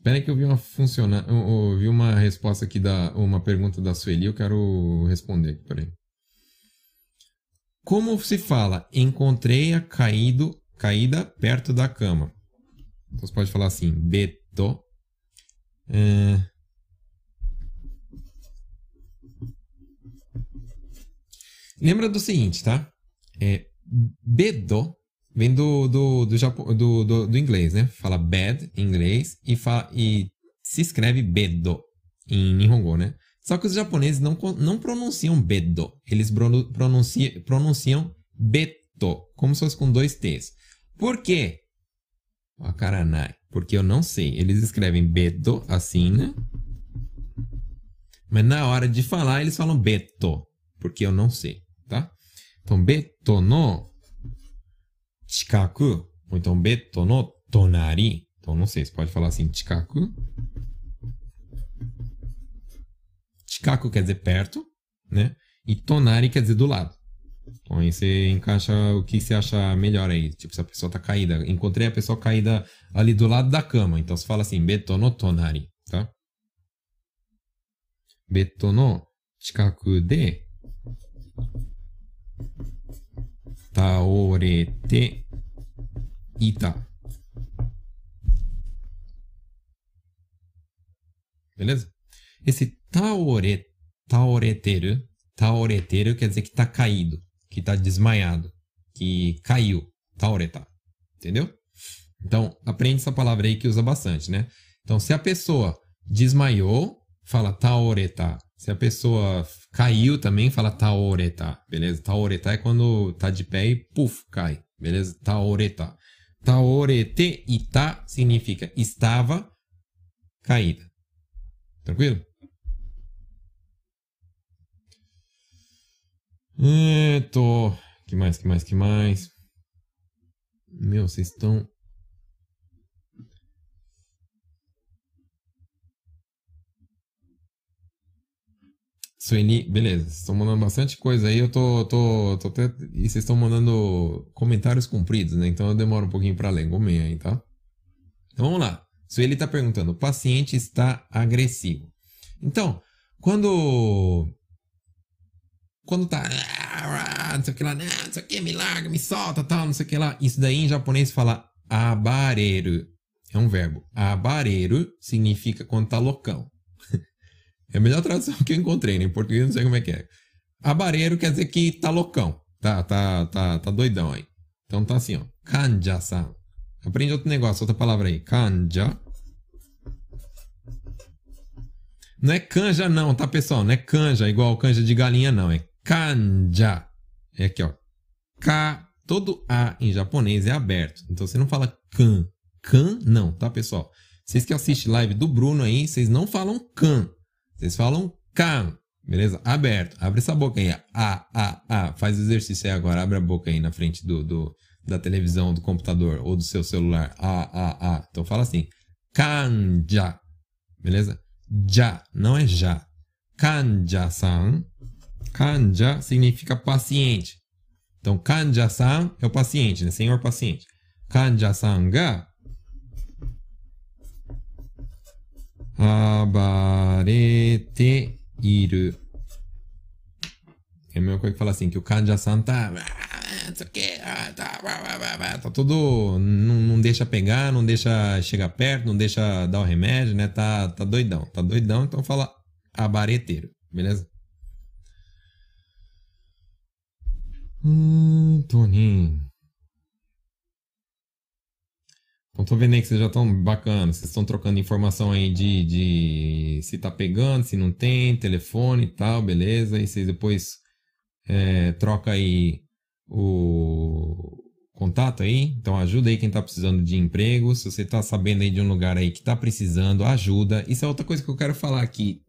Espera aí que eu vi uma funciona... eu vi uma resposta aqui da uma pergunta da Sueli, eu quero responder aqui, peraí. Como se fala encontrei-a caído, caída perto da cama? Então você pode falar assim, beto. É... Lembra do seguinte, tá? É, bedo vem do, do, do, Japão, do, do, do, inglês, né? Fala bad em inglês e, fala, e se escreve bedo em Nihongo, né? Só que os japoneses não, não pronunciam bedo, eles pronunciam, pronunciam beto, como se fosse com dois T's. Por quê? Wakaranai. Porque eu não sei. Eles escrevem bedo assim, né? Mas na hora de falar, eles falam beto. Porque eu não sei, tá? Então, beto no chikaku. Ou então, beto no tonari. Então, não sei. Você pode falar assim, chikaku. Chikaku quer dizer perto, né? E tonari quer dizer do lado. Então aí você encaixa o que você acha melhor aí. Tipo, se a pessoa tá caída. Encontrei a pessoa caída ali do lado da cama. Então você fala assim, beto no tonari, tá? Beto no chikaku de taorete ita. Beleza? Esse taore, taoreteru quer dizer que tá caído que está desmaiado, que caiu, taureta, entendeu? Então, aprende essa palavra aí que usa bastante, né? Então, se a pessoa desmaiou, fala taureta. Se a pessoa caiu também, fala taureta, beleza? Taureta é quando tá de pé e puf, cai, beleza? Taureta. Taorete ita significa estava caída. Tranquilo? É, tô. Que mais, que mais, que mais? Meu, vocês estão. Sueli, beleza. Vocês estão mandando bastante coisa aí. Eu tô. tô, tô até... E vocês estão mandando comentários compridos, né? Então eu demoro um pouquinho para ler. Gomei aí, tá? Então vamos lá. Sueli tá perguntando: o paciente está agressivo. Então, quando quando tá. Não sei o que lá, não sei o que, me larga, me solta, tal, não sei o que lá. Isso daí em japonês fala abareru. É um verbo. Abareru significa quando tá loucão. É a melhor tradução que eu encontrei, né? Em português não sei como é que é. Abareru quer dizer que tá loucão. Tá, tá, tá, tá doidão aí. Então tá assim, ó. Kanja-san. Aprende outro negócio, outra palavra aí. Kanja. Não é canja não, tá pessoal? Não é canja igual canja de galinha não. É Kanja. É aqui, ó. K. Todo A em japonês é aberto. Então você não fala kan. Kan, não, tá, pessoal? Vocês que assistem live do Bruno aí, vocês não falam kan. Vocês falam kan. Beleza? Aberto. Abre essa boca aí. A, a, a. Faz o exercício aí agora. Abre a boca aí na frente do, do da televisão, do computador ou do seu celular. A, a, a. Então fala assim. Kanja. Beleza? Já. Não é já. Kanja-san Kanja significa paciente. Então, kanja-san é o paciente, né? Senhor paciente. Kanja-san ga abarete iru. É a mesma coisa que fala assim, que o kanja-san tá... Tá, tá tudo... Não, não deixa pegar, não deixa chegar perto, não deixa dar o remédio, né? Tá, tá doidão. Tá doidão, então fala abareteiro, beleza? Hum, Toninho. Então tô vendo aí que vocês já estão bacanas. Vocês estão trocando informação aí de, de se tá pegando, se não tem, telefone e tal, beleza. E vocês depois é, troca aí o contato aí. Então ajuda aí quem tá precisando de emprego. Se você tá sabendo aí de um lugar aí que tá precisando, ajuda. Isso é outra coisa que eu quero falar aqui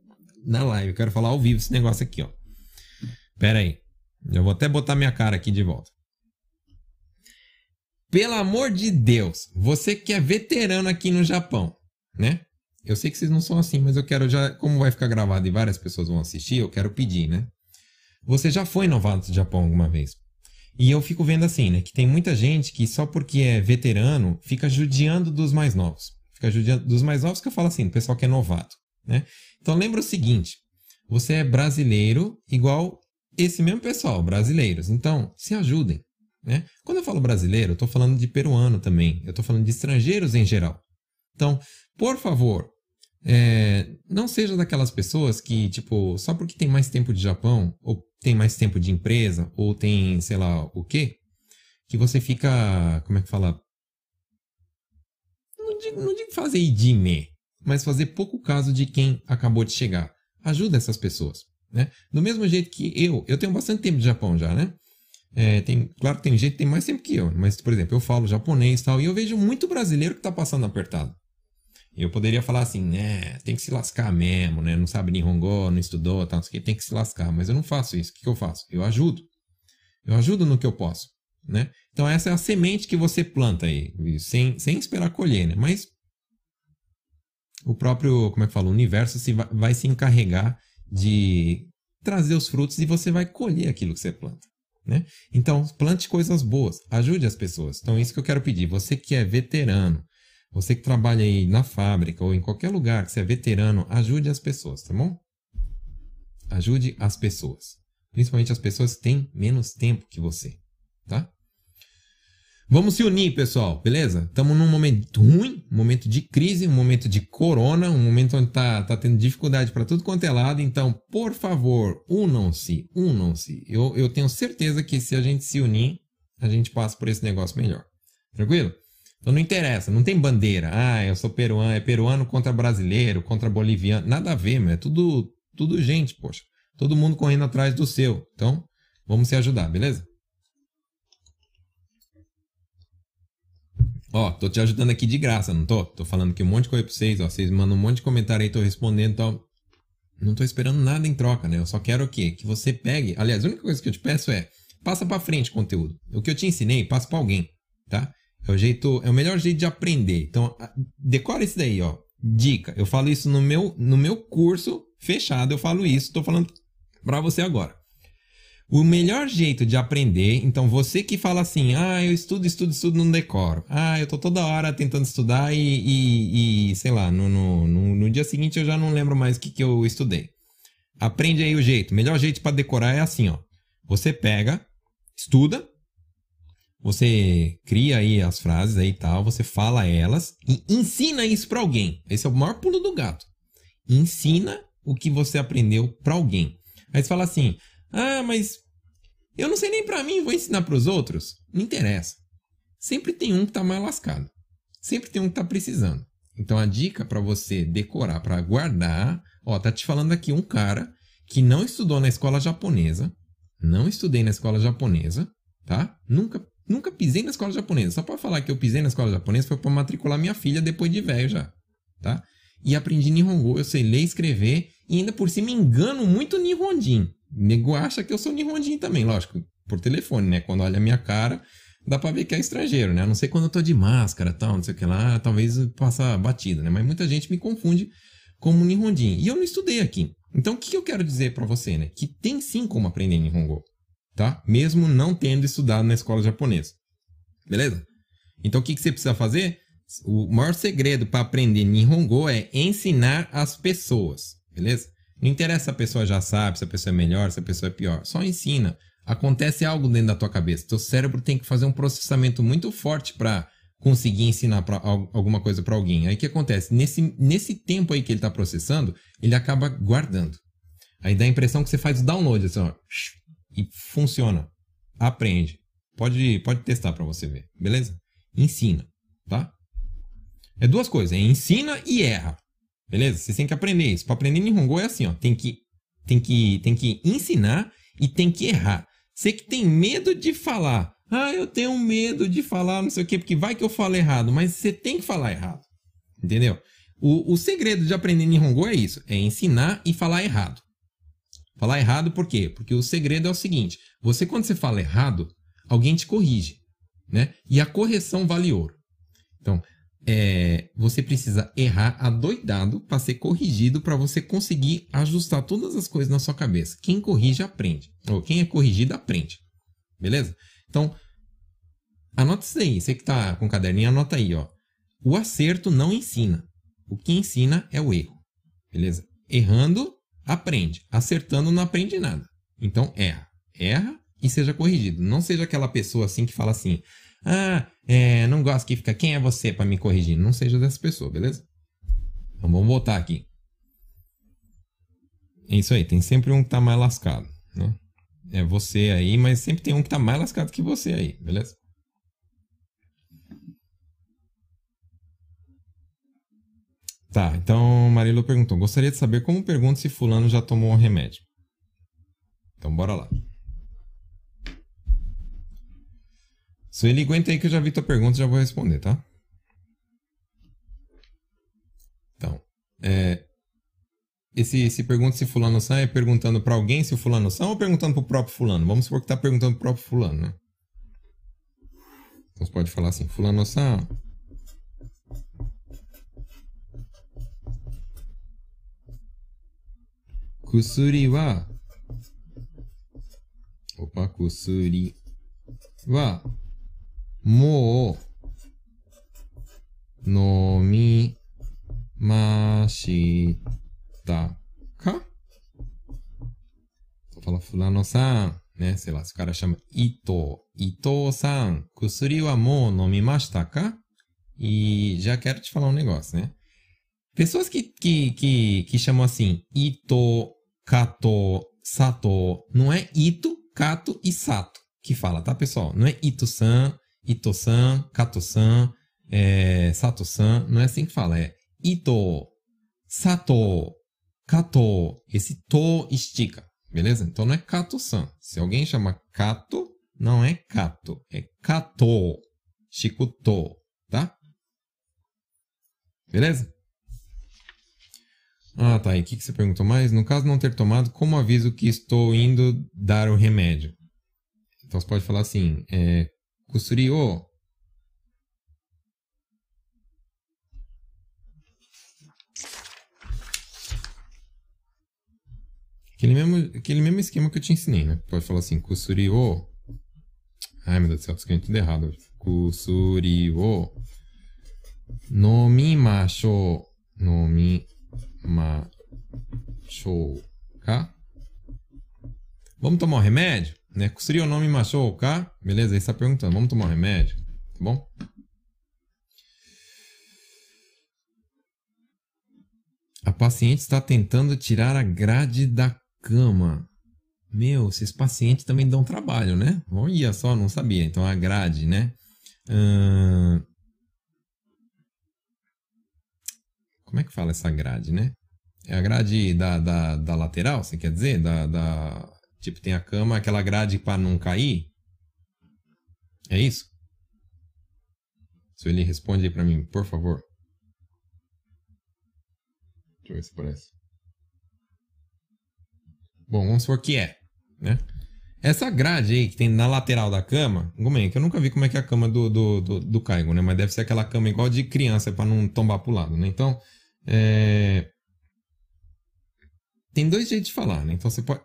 na live. Eu quero falar ao vivo esse negócio aqui, ó. Pera aí. Eu vou até botar minha cara aqui de volta. Pelo amor de Deus, você que é veterano aqui no Japão, né? Eu sei que vocês não são assim, mas eu quero já, como vai ficar gravado e várias pessoas vão assistir, eu quero pedir, né? Você já foi novato do Japão alguma vez? E eu fico vendo assim, né? Que tem muita gente que só porque é veterano fica judiando dos mais novos. Fica judiando dos mais novos que eu falo assim, do pessoal que é novato, né? Então lembra o seguinte: você é brasileiro igual esse mesmo pessoal, brasileiros. Então, se ajudem. Né? Quando eu falo brasileiro, eu estou falando de peruano também. Eu estou falando de estrangeiros em geral. Então, por favor, é, não seja daquelas pessoas que, tipo, só porque tem mais tempo de Japão, ou tem mais tempo de empresa, ou tem, sei lá, o quê, que você fica, como é que fala? Não digo, não digo fazer idime, mas fazer pouco caso de quem acabou de chegar. Ajuda essas pessoas, né? Do mesmo jeito que eu, eu tenho bastante tempo de Japão já, né? É, tem, claro que tem gente que tem mais tempo que eu, mas, por exemplo, eu falo japonês e tal, e eu vejo muito brasileiro que tá passando apertado. Eu poderia falar assim, né, tem que se lascar mesmo, né, não sabe Nihongo, não estudou, tal, não tem que se lascar, mas eu não faço isso. O que, que eu faço? Eu ajudo. Eu ajudo no que eu posso, né? Então essa é a semente que você planta aí, sem, sem esperar colher, né? Mas o próprio, como é que fala, o universo se vai, vai se encarregar de trazer os frutos e você vai colher aquilo que você planta. Né? Então, plante coisas boas, ajude as pessoas. Então, isso que eu quero pedir. Você que é veterano, você que trabalha aí na fábrica ou em qualquer lugar que você é veterano, ajude as pessoas, tá bom? Ajude as pessoas. Principalmente as pessoas que têm menos tempo que você, tá? Vamos se unir, pessoal, beleza? Estamos num momento ruim, um momento de crise, um momento de corona, um momento onde tá, tá tendo dificuldade para tudo quanto é lado. Então, por favor, unam-se, unam-se. Eu, eu tenho certeza que se a gente se unir, a gente passa por esse negócio melhor. Tranquilo? Então não interessa, não tem bandeira. Ah, eu sou peruano, é peruano contra brasileiro, contra boliviano. Nada a ver, meu. É tudo, tudo gente, poxa. Todo mundo correndo atrás do seu. Então, vamos se ajudar, beleza? Ó, tô te ajudando aqui de graça, não tô? Tô falando aqui um monte de coisa pra vocês, ó. Vocês mandam um monte de comentário aí, tô respondendo e tal. Não tô esperando nada em troca, né? Eu só quero o quê? Que você pegue. Aliás, a única coisa que eu te peço é passa para frente o conteúdo. O que eu te ensinei, passa para alguém, tá? É o jeito, é o melhor jeito de aprender. Então, decora isso daí, ó. Dica. Eu falo isso no meu no meu curso fechado, eu falo isso, tô falando para você agora. O melhor jeito de aprender, então você que fala assim, ah, eu estudo, estudo, estudo, não decoro. Ah, eu tô toda hora tentando estudar e, e, e sei lá, no, no, no, no, dia seguinte eu já não lembro mais o que, que eu estudei. Aprende aí o jeito. O melhor jeito para decorar é assim, ó. Você pega, estuda, você cria aí as frases aí e tal, você fala elas e ensina isso para alguém. Esse é o maior pulo do gato. Ensina o que você aprendeu para alguém. Aí você fala assim: ah, mas eu não sei nem para mim, vou ensinar para os outros. Não interessa. Sempre tem um que tá mais lascado. Sempre tem um que tá precisando. Então a dica para você decorar, para guardar, ó, tá te falando aqui um cara que não estudou na escola japonesa, não estudei na escola japonesa, tá? Nunca nunca pisei na escola japonesa. Só para falar que eu pisei na escola japonesa foi para matricular minha filha depois de velho já, tá? E aprendi Nihongo, eu sei ler escrever e ainda por cima me engano muito Nihonjin. Nego acha que eu sou Nihonjin também, lógico, por telefone, né? Quando olha a minha cara, dá pra ver que é estrangeiro, né? A não sei quando eu tô de máscara tal, não sei o que lá, talvez passa batida, né? Mas muita gente me confunde como Nihonjin. E eu não estudei aqui. Então, o que eu quero dizer para você, né? Que tem sim como aprender Nihongo, tá? Mesmo não tendo estudado na escola japonesa. Beleza? Então, o que, que você precisa fazer? O maior segredo para aprender Nihongo é ensinar as pessoas, beleza? Não interessa se a pessoa já sabe, se a pessoa é melhor, se a pessoa é pior. Só ensina. Acontece algo dentro da tua cabeça. Teu cérebro tem que fazer um processamento muito forte para conseguir ensinar pra, alguma coisa para alguém. Aí o que acontece? Nesse, nesse tempo aí que ele está processando, ele acaba guardando. Aí dá a impressão que você faz o download, assim, ó, e funciona. Aprende. Pode, pode testar para você ver, beleza? Ensina, tá? É duas coisas, é ensina e erra. Beleza? Vocês têm que aprender isso. Para aprender Nihongo é assim, ó. Tem que, tem, que, tem que ensinar e tem que errar. Você que tem medo de falar. Ah, eu tenho medo de falar não sei o quê, porque vai que eu falo errado. Mas você tem que falar errado. Entendeu? O, o segredo de aprender Nihongo é isso. É ensinar e falar errado. Falar errado por quê? Porque o segredo é o seguinte. Você, quando você fala errado, alguém te corrige. Né? E a correção vale ouro. Então, é, você precisa errar adoidado para ser corrigido para você conseguir ajustar todas as coisas na sua cabeça. Quem corrige aprende, ou quem é corrigido aprende. Beleza? Então, anota isso aí. Você que tá com caderninho, anota aí, ó. O acerto não ensina. O que ensina é o erro. Beleza? Errando, aprende. Acertando, não aprende nada. Então, erra. Erra e seja corrigido. Não seja aquela pessoa assim que fala assim: ah, é, não gosto que fica. Quem é você para me corrigir? Não seja dessa pessoa, beleza? Então vamos voltar aqui. É isso aí, tem sempre um que tá mais lascado, né? É você aí, mas sempre tem um que tá mais lascado que você aí, beleza? Tá, então Marilo perguntou: gostaria de saber como pergunta se fulano já tomou um remédio. Então bora lá. Sueli, aguenta aí que eu já vi tua pergunta e já vou responder, tá? Então, é, esse, esse pergunta se fulano são é perguntando para alguém se o fulano são ou perguntando pro próprio fulano? Vamos supor que tá perguntando pro próprio fulano, né? Então você pode falar assim, fulano são Kusuri wa Opa, kusuri wa もう飲みましたか Fala fulano san, né? Sei lá, se o cara chama Ito, Ito-san, kusuri wa mou nomimashita ka? E já quero te falar um negócio, né? Pessoas que, que, que, que chamam assim Ito, Kato, Sato, não é Ito, Kato e Sato que fala, tá, pessoal? Não é Ito-san, Ito-san, Kato-san, é, Sato-san, não é assim que fala, é Ito, Sato, Kato. Esse to estica, beleza? Então não é Kato-san. Se alguém chama Kato, não é Kato, é Kato, Shikuto, tá? Beleza? Ah, tá. E o que, que você perguntou mais? No caso não ter tomado, como aviso que estou indo dar o remédio? Então você pode falar assim, é, Kusuri o Aquele mesmo, aquele mesmo esquema que eu te ensinei, né? Pode falar assim, Kusuri o. Ai, meu Deus do céu, escrevi tudo errado. Kusuri o. Nomimashou. Nomimashou. Ka? Vamos tomar um remédio? Né? Kusuri o nome machou ka? Beleza? Aí está perguntando. Vamos tomar um remédio? Tá bom? A paciente está tentando tirar a grade da cama. Meu, esses pacientes também dão trabalho, né? Olha só, não sabia. Então a grade, né? Hum... Como é que fala essa grade, né? É a grade da, da, da lateral, você quer dizer? Da, da, Tipo, tem a cama, aquela grade para não cair. É isso? Se ele responde aí para mim, por favor. Deixa eu ver se parece. Bom, vamos supor que é, né? Essa grade aí que tem na lateral da cama, como é que eu nunca vi como é que é a cama do, do, do, do Caigo, né? Mas deve ser aquela cama igual de criança para não tombar pro lado, né? Então, é... tem dois jeitos de falar, né? Então você pode,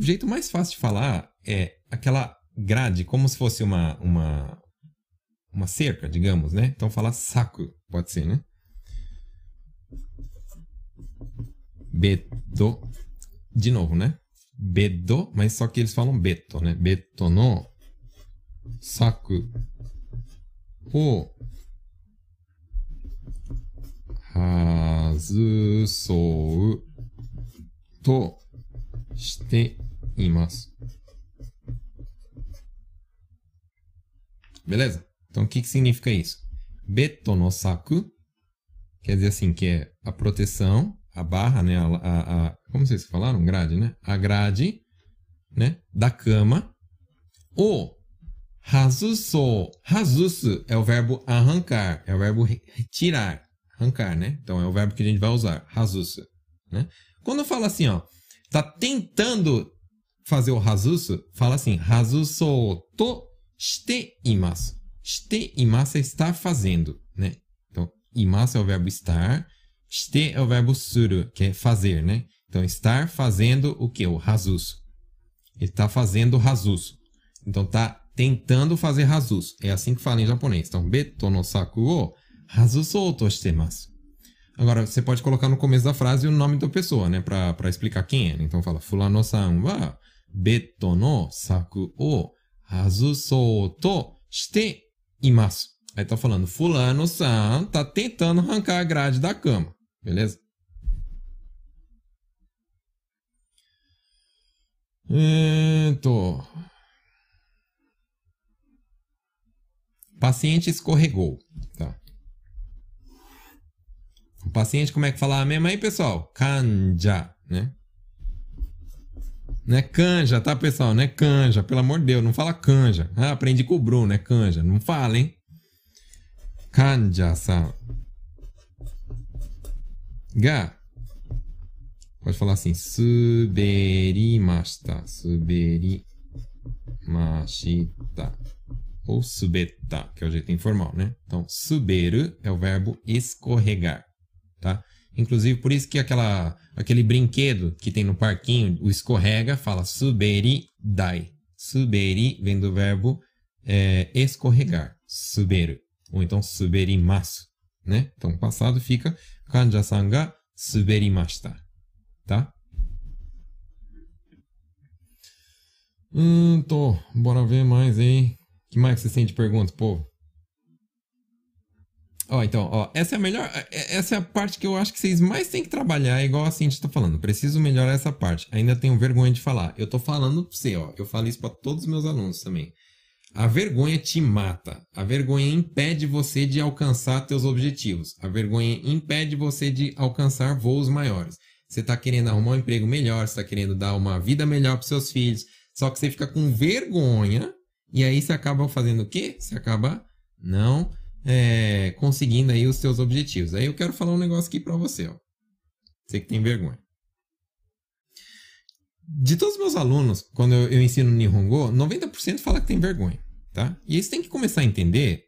o jeito mais fácil de falar é aquela grade, como se fosse uma, uma, uma cerca, digamos, né? Então falar saco, pode ser, né? Beto. De novo, né? Bedo, mas só que eles falam beto, né? Beto no saco o hazusou to して います。Beleza? Então, o que, que significa isso? Beto no saku quer dizer assim, que é a proteção, a barra, né? A, a, a, como vocês falaram? Grade, né? A grade, né? Da cama. O hazuso. Hazusu é o verbo arrancar, é o verbo retirar, arrancar, né? Então, é o verbo que a gente vai usar, hazusu, né? Quando eu falo assim, ó, tá tentando fazer o razusu, fala assim, razuso to shite imasu. Shite imasu é está fazendo, né? Então, imasu é o verbo estar, shite é o verbo suru, que é fazer, né? Então, estar fazendo o que? O razuso. Ele está fazendo razuso. Então, está tentando fazer razuso. É assim que fala em japonês. Então, beto no saku o razusou to shitemasu. Agora, você pode colocar no começo da frase o nome da pessoa, né? Para explicar quem é. Então, fala, fulano-san wa beto no saku o razusou to shite imasu. Aí tá falando, fulano-san tá tentando arrancar a grade da cama. Beleza? Então... Paciente escorregou. Tá. O paciente, como é que fala mesmo aí, pessoal? Canja, né? Não é canja, tá, pessoal? Não é canja, pelo amor de Deus, não fala canja. Ah, aprendi com o Bruno, é canja. Não fala, hein? Canja-san. Ga. Pode falar assim. Suberimashita. Suberimashita. Ou subeta, que é o jeito informal, né? Então, suberu é o verbo escorregar, tá? Inclusive, por isso que aquela, aquele brinquedo que tem no parquinho, o escorrega, fala suberi dai. Suberi vem do verbo é, escorregar. Suberu. Ou então suberimasu, né? Então, passado fica kanja-san ga suberimashita, tá? Hum, tô. Bora ver mais aí. que mais você sente pergunta, pô? Ó, então, ó, essa é a melhor. É, é, essa é a parte que eu acho que vocês mais têm que trabalhar, igual a Cintia tá falando. Preciso melhorar essa parte. Ainda tenho vergonha de falar. Eu tô falando pra você, ó. Eu falo isso para todos os meus alunos também. A vergonha te mata. A vergonha impede você de alcançar teus objetivos. A vergonha impede você de alcançar voos maiores. Você está querendo arrumar um emprego melhor, você está querendo dar uma vida melhor para seus filhos, só que você fica com vergonha e aí você acaba fazendo o quê? Você acaba não é, conseguindo aí os seus objetivos. Aí eu quero falar um negócio aqui para você, ó. Você que tem vergonha. De todos os meus alunos, quando eu, eu ensino Nihongo, 90% fala que tem vergonha, tá? E eles têm que começar a entender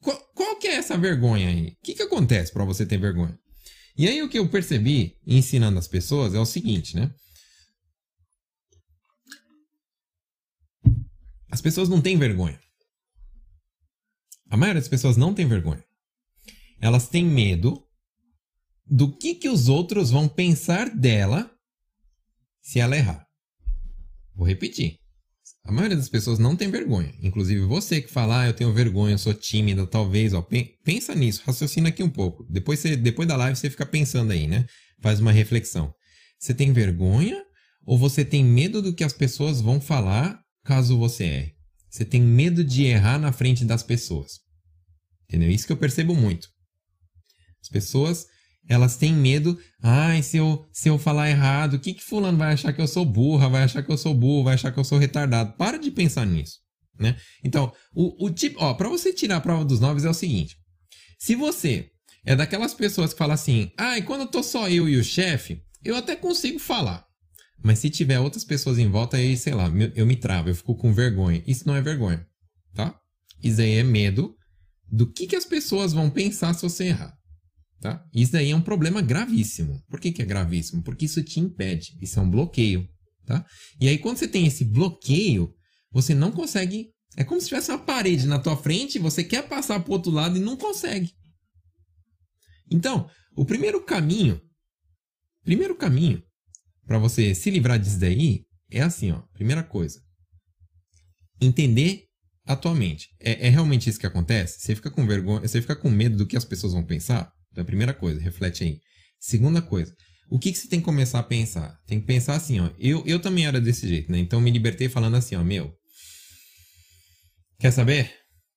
qual, qual que é essa vergonha aí. O que, que acontece para você ter vergonha? E aí o que eu percebi ensinando as pessoas é o seguinte, né? As pessoas não têm vergonha. A maioria das pessoas não tem vergonha. Elas têm medo do que, que os outros vão pensar dela se ela errar. Vou repetir. A maioria das pessoas não tem vergonha. Inclusive você que fala, ah, eu tenho vergonha, eu sou tímida, talvez, ó, pensa nisso, raciocina aqui um pouco. Depois, você, depois da live você fica pensando aí, né? Faz uma reflexão. Você tem vergonha ou você tem medo do que as pessoas vão falar caso você erre? Você tem medo de errar na frente das pessoas. Entendeu? Isso que eu percebo muito. As pessoas elas têm medo. Ai, se eu, se eu falar errado, o que, que fulano vai achar que eu sou burra, vai achar que eu sou burro, vai achar que eu sou retardado. Para de pensar nisso. Né? Então, o, o tipo, ó, para você tirar a prova dos nove é o seguinte: se você é daquelas pessoas que falam assim, ah, quando eu tô só eu e o chefe, eu até consigo falar. Mas se tiver outras pessoas em volta, aí, sei lá, eu me travo, eu fico com vergonha. Isso não é vergonha, tá? Isso aí é medo do que, que as pessoas vão pensar se você errar. Tá? Isso daí é um problema gravíssimo. Por que, que é gravíssimo? Porque isso te impede. Isso é um bloqueio. Tá? E aí, quando você tem esse bloqueio, você não consegue. É como se tivesse uma parede na tua frente, você quer passar para o outro lado e não consegue. Então, o primeiro caminho, primeiro caminho para você se livrar disso daí é assim, ó. Primeira coisa, entender a tua mente. É, é realmente isso que acontece? Você fica com vergonha, você fica com medo do que as pessoas vão pensar? Então, primeira coisa, reflete aí. Segunda coisa, o que, que você tem que começar a pensar? Tem que pensar assim, ó. Eu, eu também era desse jeito, né? Então me libertei falando assim, ó, meu. Quer saber?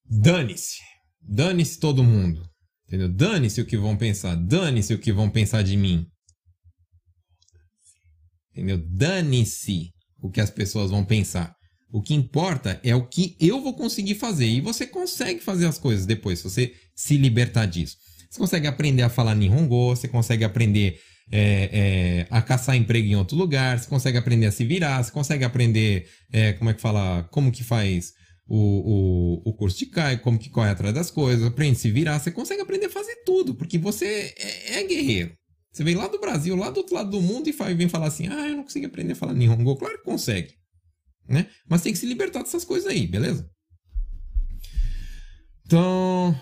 Dane-se. Dane-se todo mundo. Entendeu? Dane-se o que vão pensar. Dane-se o que vão pensar de mim. Entendeu? Dane-se o que as pessoas vão pensar. O que importa é o que eu vou conseguir fazer. E você consegue fazer as coisas depois, se você se libertar disso. Você consegue aprender a falar Nihongo, você consegue aprender é, é, a caçar emprego em outro lugar, você consegue aprender a se virar, você consegue aprender, é, como é que fala, como que faz o, o, o curso de Kai, como que corre atrás das coisas, aprende a se virar, você consegue aprender a fazer tudo, porque você é, é guerreiro. Você vem lá do Brasil, lá do outro lado do mundo e vem falar assim, ah, eu não consigo aprender a falar Nihongo. Claro que consegue, né? Mas tem que se libertar dessas coisas aí, beleza? Então...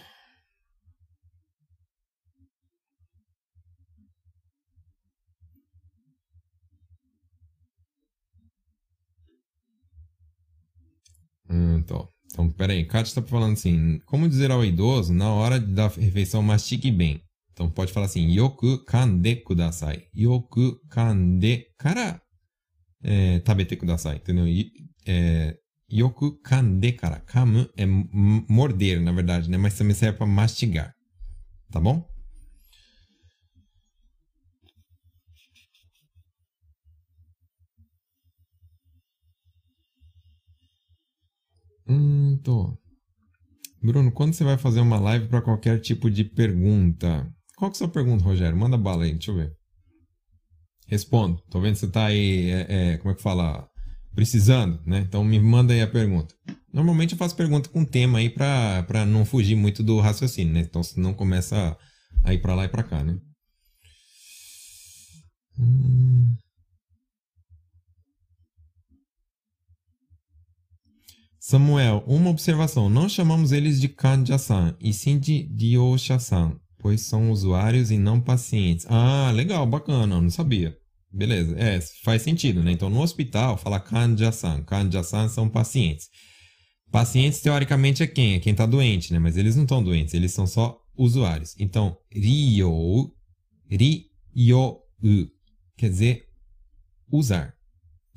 Então, então peraí, Kátia está falando assim, como dizer ao idoso na hora da refeição mastique bem? Então pode falar assim, yoku kande kudasai. Yoku kande é, tabete kudasai, entendeu? É, yoku kande kara. Kamu é morder, na verdade, né? Mas também serve para mastigar. Tá bom? Hum, tô. Bruno, quando você vai fazer uma live para qualquer tipo de pergunta? Qual que é a sua pergunta, Rogério? Manda bala aí, deixa eu ver. Respondo. Tô vendo que você tá aí, é, é, como é que fala? Precisando, né? Então me manda aí a pergunta. Normalmente eu faço pergunta com tema aí pra não fugir muito do raciocínio, né? Então não começa a ir pra lá e pra cá, né? Hum. Samuel, uma observação. Não chamamos eles de Kanja-san, e sim de Dyosha-san, pois são usuários e não pacientes. Ah, legal, bacana, não sabia. Beleza, é, faz sentido, né? Então, no hospital, fala Kanja-san. Kanja-san são pacientes. Pacientes, teoricamente, é quem? É quem está doente, né? Mas eles não estão doentes, eles são só usuários. Então, Ryo, Ryo, quer dizer usar,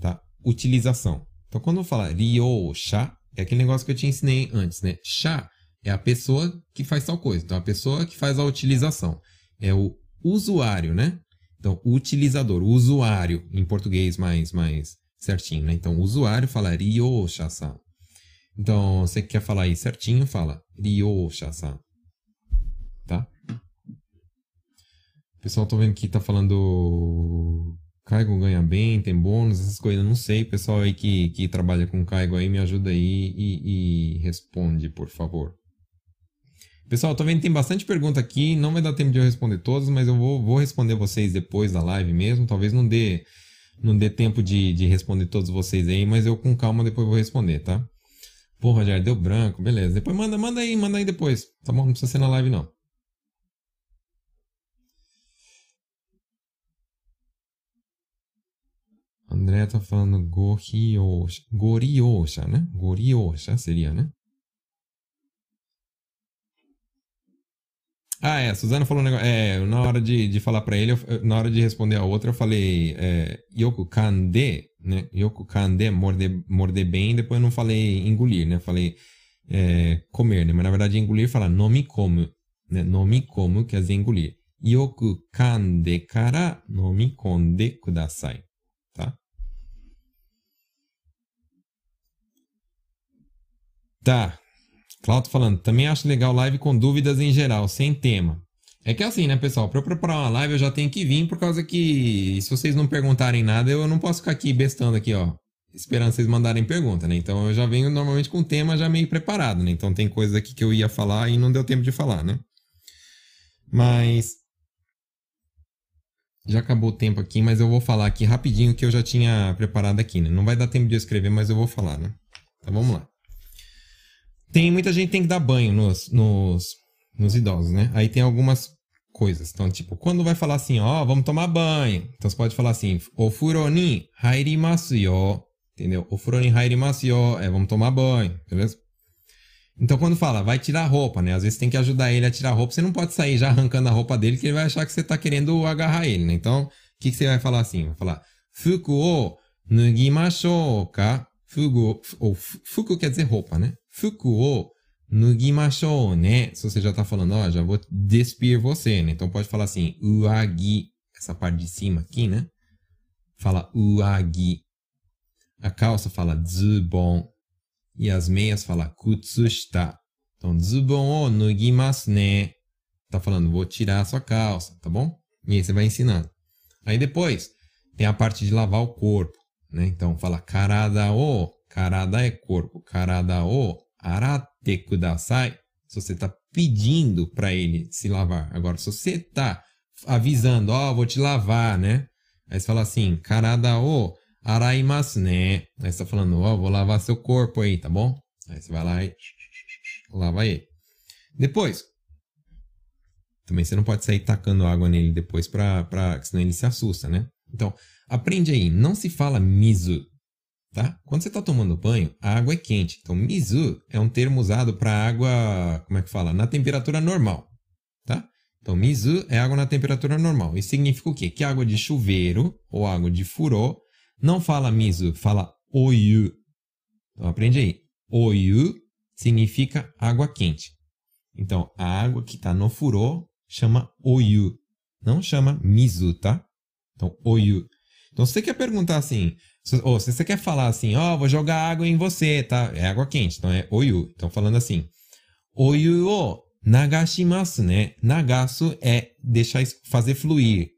tá? Utilização. Então, quando eu falar Ryosha, é aquele negócio que eu te ensinei antes, né? Sha é a pessoa que faz tal coisa. Então, a pessoa que faz a utilização. É o usuário, né? Então, utilizador, usuário, em português mais, mais certinho, né? Então, usuário fala Ryosha-san. Então, você que quer falar aí certinho, fala Ryosha-san. Tá? O pessoal, tô vendo que tá falando Caigo ganha bem, tem bônus, essas coisas, não sei. Pessoal aí que, que trabalha com Caigo aí, me ajuda aí e, e responde, por favor. Pessoal, tô vendo que tem bastante pergunta aqui, não vai dar tempo de eu responder todas, mas eu vou, vou responder vocês depois da live mesmo. Talvez não dê, não dê tempo de, de responder todos vocês aí, mas eu com calma depois vou responder, tá? Pô, Rogério, deu branco, beleza. Depois manda, manda aí, manda aí depois, tá bom? Não precisa ser na live não. André tá falando Goriosha, né? Goriosha seria, né? Ah, é, a Suzana falou um negócio. É, na hora de, de falar para ele, eu, na hora de responder a outra, eu falei é, Yoku Kande, né? Yoku Kande, morder, morder bem, depois eu não falei engolir, né? Falei é, comer, né? Mas na verdade engolir fala nomi como, né? Nomi como quer dizer engolir. Yoku Kande kara nomi konde kudasai, tá? Tá. Claudio falando, também acho legal live com dúvidas em geral, sem tema. É que assim, né, pessoal? Para eu preparar uma live eu já tenho que vir, por causa que se vocês não perguntarem nada, eu não posso ficar aqui bestando aqui, ó, esperando vocês mandarem pergunta, né? Então eu já venho normalmente com o tema já meio preparado, né? Então tem coisas aqui que eu ia falar e não deu tempo de falar, né? Mas já acabou o tempo aqui, mas eu vou falar aqui rapidinho que eu já tinha preparado aqui, né? Não vai dar tempo de eu escrever, mas eu vou falar, né? Então vamos lá. Tem muita gente que tem que dar banho nos, nos, nos idosos, né? Aí tem algumas coisas. Então, tipo, quando vai falar assim, ó, vamos tomar banho. Então você pode falar assim, o furoni hairimasu. Entendeu? O furoni hairimasu. É, vamos tomar banho, beleza? Então, quando fala, vai tirar a roupa, né? Às vezes tem que ajudar ele a tirar a roupa. Você não pode sair já arrancando a roupa dele, que ele vai achar que você tá querendo agarrar ele, né? Então, o que, que você vai falar assim? Vai falar, fuku o nugimashou ka. Fuku, ou fuku quer dizer roupa, né? Fuku o nugimashou ne. Se você já tá falando, ó, já vou despir você, né? Então pode falar assim, uagi, essa parte de cima aqui, né? Fala uagi. A calça fala zubon. E as meias fala kutsushita. Então, zubon o nugimasu ne. Tá falando, vou tirar a sua calça, tá bom? E aí você vai ensinando. Aí depois, tem a parte de lavar o corpo, né? Então, fala karada o Karada é corpo. Karada o arate kudasai. Se você está pedindo para ele se lavar. Agora, se você está avisando, ó, oh, vou te lavar, né? Aí você fala assim, karada o araimasu né? Aí você tá falando, ó, oh, vou lavar seu corpo aí, tá bom? Aí você vai lá e lava ele. Depois, também você não pode sair tacando água nele depois, pra, pra, senão ele se assusta, né? Então, aprende aí, não se fala mizu, tá? Quando você está tomando banho, a água é quente. Então, mizu é um termo usado para água, como é que fala? Na temperatura normal, tá? Então, mizu é água na temperatura normal. Isso significa o quê? Que água de chuveiro ou água de furô não fala mizu, fala oyu. Então, aprende aí. Oyu significa água quente. Então, a água que está no furô chama oyu, não chama mizu, tá? Então, oyu. Então, se você quer perguntar assim, ou se você quer falar assim, ó, oh, vou jogar água em você, tá? É água quente, então é oyu. Então, falando assim, oyu o nagashimasu, né? Nagasu é deixar fazer fluir,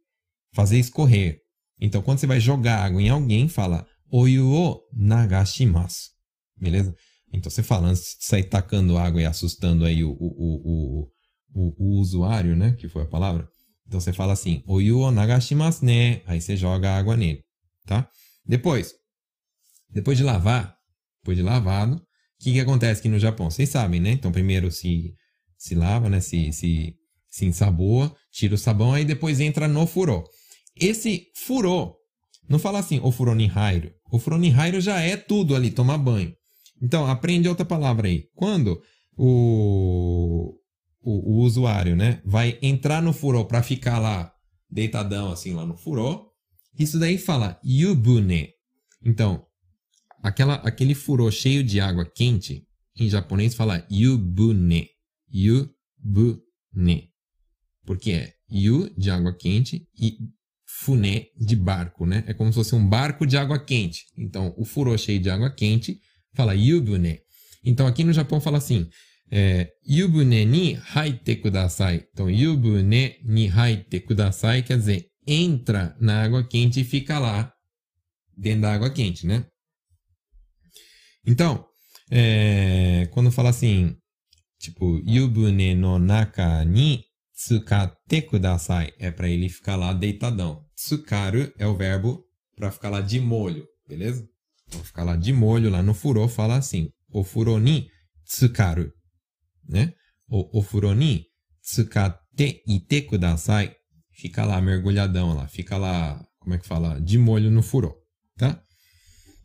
fazer escorrer. Então, quando você vai jogar água em alguém, fala oyu o nagashimasu. Beleza? Então, você falando, sair tacando água e assustando aí o, o, o, o, o usuário, né? Que foi a palavra. Então você fala assim, oyu o nagashimasu ne. Aí você joga água nele, tá? Depois, depois de lavar, depois de lavado, o que, que acontece aqui no Japão? Vocês sabem, né? Então primeiro se, se lava, né? Se, se, se ensaboa, tira o sabão, aí depois entra no furô. Esse furô, não fala assim, o furô nihairu. O furô nihairu já é tudo ali, tomar banho. Então, aprende outra palavra aí. Quando o, o, o usuário, né, vai entrar no furô para ficar lá deitadão assim lá no furô, isso daí fala yubune. Então, aquela, aquele furô cheio de água quente, em japonês fala yubune. Yubune. Porque é yu de água quente e fune de barco, né? É como se fosse um barco de água quente. Então, o furô cheio de água quente fala yubune. Então, aqui no Japão fala assim: é, yubune ni haite kudasai. Então, yubune ni haite kudasai quer dizer, entra na água quente e fica lá dentro da água quente, né? Então, é, quando fala assim, tipo, yubune no naka ni tsukatte kudasai, é para ele ficar lá deitadão. Tsukaru é o verbo para ficar lá de molho, beleza? Então, ficar lá de molho, lá no furô, fala assim, o furo ni tsukaru né? O ofuro ni tsukatte ite kudasai. Fica lá mergulhadão lá, fica lá, como é que fala? De molho no furô, tá?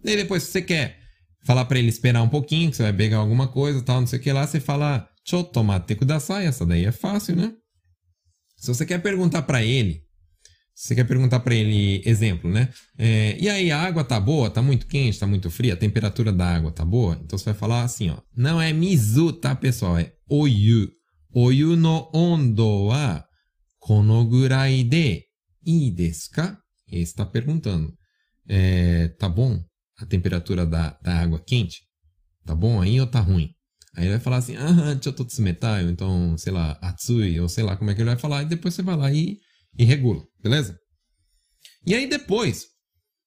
E depois, se você quer falar para ele esperar um pouquinho, que você vai pegar alguma coisa tal, não sei o que lá, você fala chotomate kudasai. Essa daí é fácil, né? Se você quer perguntar para ele você quer perguntar para ele, exemplo, né? É, e aí, a água tá boa? Tá muito quente? Tá muito fria? A temperatura da água tá boa? Então você vai falar assim, ó. Não é mizu, tá, pessoal? É oyu. Oyu no ondo wa konogurai de está perguntando. É, tá bom a temperatura da, da água quente? Tá bom aí ou tá ruim? Aí ele vai falar assim, ah, choto tsumetai, então, sei lá, atsui, ou sei lá como é que ele vai falar, e depois você vai lá e e regula, beleza? E aí depois,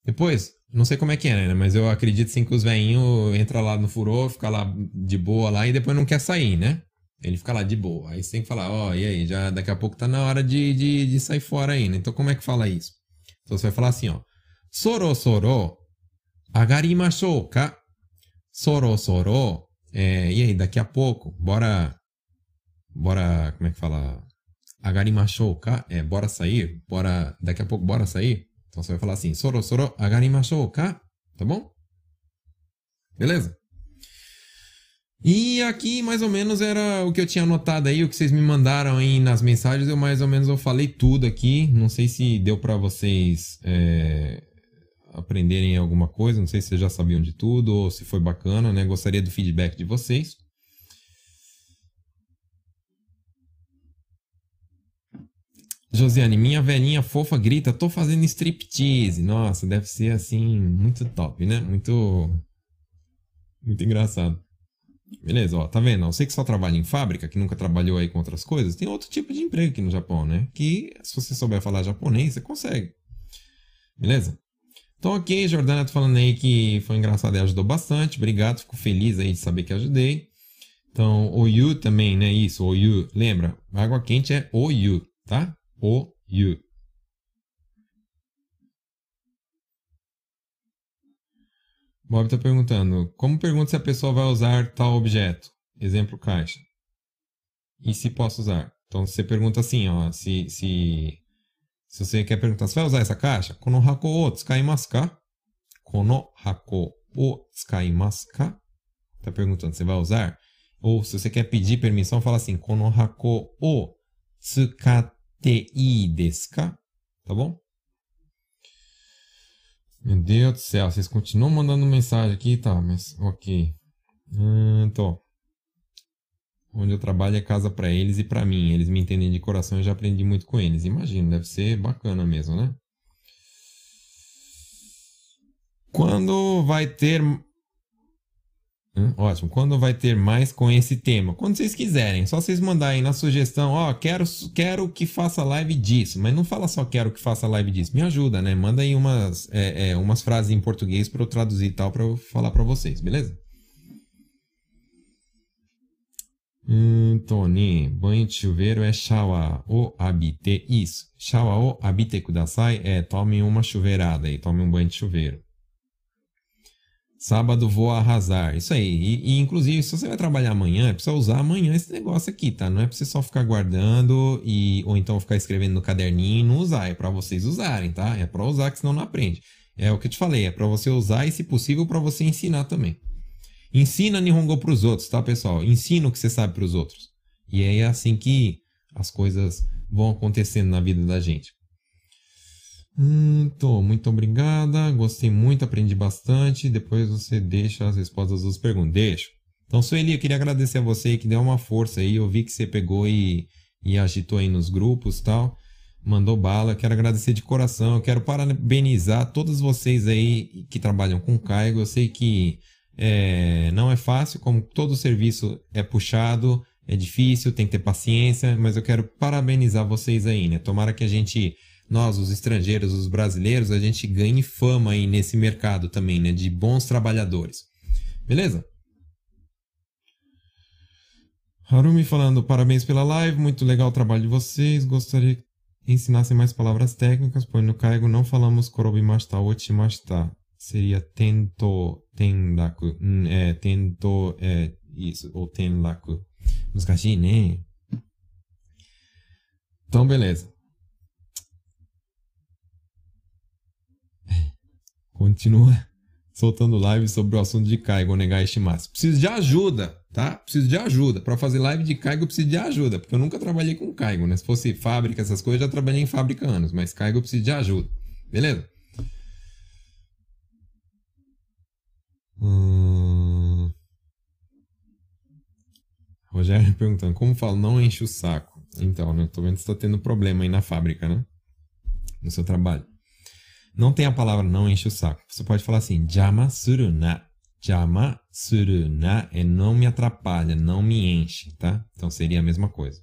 depois, não sei como é que é, né? Mas eu acredito sim que os velhinhos entram lá no furor, fica lá de boa lá e depois não quer sair, né? Ele fica lá de boa. Aí você tem que falar, ó, oh, e aí, já daqui a pouco tá na hora de, de, de sair fora aí, né? Então como é que fala isso? Então você vai falar assim, ó. Soro soro agarimashou ka? Soro soro. É, e aí, daqui a pouco, bora. Bora. Como é que fala? agarimashou ka? É, bora sair? Bora, daqui a pouco, bora sair? Então você vai falar assim, soro soro agarimashou ka? Tá bom? Beleza? E aqui, mais ou menos, era o que eu tinha anotado aí, o que vocês me mandaram aí nas mensagens. Eu mais ou menos eu falei tudo aqui. Não sei se deu para vocês é, aprenderem alguma coisa. Não sei se vocês já sabiam de tudo ou se foi bacana, né? Gostaria do feedback de vocês. Josiane, minha velhinha fofa grita, tô fazendo striptease. Nossa, deve ser assim, muito top, né? Muito. Muito engraçado. Beleza, ó, tá vendo? Você que só trabalha em fábrica, que nunca trabalhou aí com outras coisas, tem outro tipo de emprego aqui no Japão, né? Que se você souber falar japonês, você consegue. Beleza? Então, ok, Jordana tá falando aí que foi engraçado e ajudou bastante. Obrigado, fico feliz aí de saber que ajudei. Então, Oyu também, né? Isso, Oyu. Lembra, água quente é Oyu, tá? Oyu. Bob está perguntando: como pergunta se a pessoa vai usar tal objeto? Exemplo, caixa. E se posso usar? Então você pergunta assim, ó, se, se, se você quer perguntar, você vai usar essa caixa? Kono hako o tsukaimasu ka? Kono hako o tsukaimasu ka? Tá perguntando, você vai usar? Ou se você quer pedir permissão, fala assim, kono hako o tsukate ii desu ka? Tá bom? Meu Deus do céu, vocês continuam mandando mensagem aqui, tá? Mas, ok. Tô. Onde eu trabalho é casa para eles e para mim. Eles me entendem de coração, eu já aprendi muito com eles. Imagino, deve ser bacana mesmo, né? Quando vai ter Hum, ótimo. Quando vai ter mais com esse tema? Quando vocês quiserem. Só vocês mandarem na sugestão, ó, quero, quero que faça live disso. Mas não fala só quero que faça live disso. Me ajuda, né? Manda aí umas, é, é, umas frases em português para eu traduzir e tal, para eu falar para vocês, beleza? Hum, Tony, banho de chuveiro é shawa o abite. Isso. Shawa o abite kudasai é tome uma chuveirada aí, tome um banho de chuveiro. Sábado vou arrasar. Isso aí. E, e, inclusive, se você vai trabalhar amanhã, é precisa usar amanhã esse negócio aqui, tá? Não é pra você só ficar guardando e ou então ficar escrevendo no caderninho e não usar. É para vocês usarem, tá? É para usar que senão não aprende. É o que eu te falei, é para você usar e, se possível, para você ensinar também. Ensina Nihongo pros outros, tá, pessoal? Ensina o que você sabe pros outros. E é assim que as coisas vão acontecendo na vida da gente. Tô, muito obrigada. Gostei muito, aprendi bastante. Depois você deixa as respostas das perguntas. Deixo. Então, Sueli, eu queria agradecer a você que deu uma força aí. Eu vi que você pegou e, e agitou aí nos grupos tal. Mandou bala. Quero agradecer de coração. Eu quero parabenizar todos vocês aí que trabalham com Caigo. Eu sei que é, não é fácil, como todo serviço é puxado, é difícil, tem que ter paciência, mas eu quero parabenizar vocês aí, né? Tomara que a gente nós, os estrangeiros, os brasileiros, a gente ganhe fama aí nesse mercado também, né? De bons trabalhadores. Beleza? Harumi falando, parabéns pela live, muito legal o trabalho de vocês. Gostaria que ensinassem mais palavras técnicas, pois no Caigo não falamos korobimashita, ochimashita. Seria tento, tendaku. Hum, é, tento, é, isso, ou tenlaku. Muskashi, né? Então, beleza. Continua soltando live sobre o assunto de Kaigo Negai Ishimasu. Preciso de ajuda, tá? Preciso de ajuda. Para fazer live de Kaigo, eu preciso de ajuda, porque eu nunca trabalhei com Kaigo, né? Se fosse fábrica, essas coisas, eu já trabalhei em fábrica anos, mas Kaigo eu preciso de ajuda. Beleza? Hum... Rogério perguntando, como falo, não enche o saco. Então, né? Tô vendo que você tá tendo problema aí na fábrica, né? No seu trabalho. Não tem a palavra não enche o saco. Você pode falar assim, jama suruna. Jama suruna é não me atrapalha, não me enche, tá? Então seria a mesma coisa.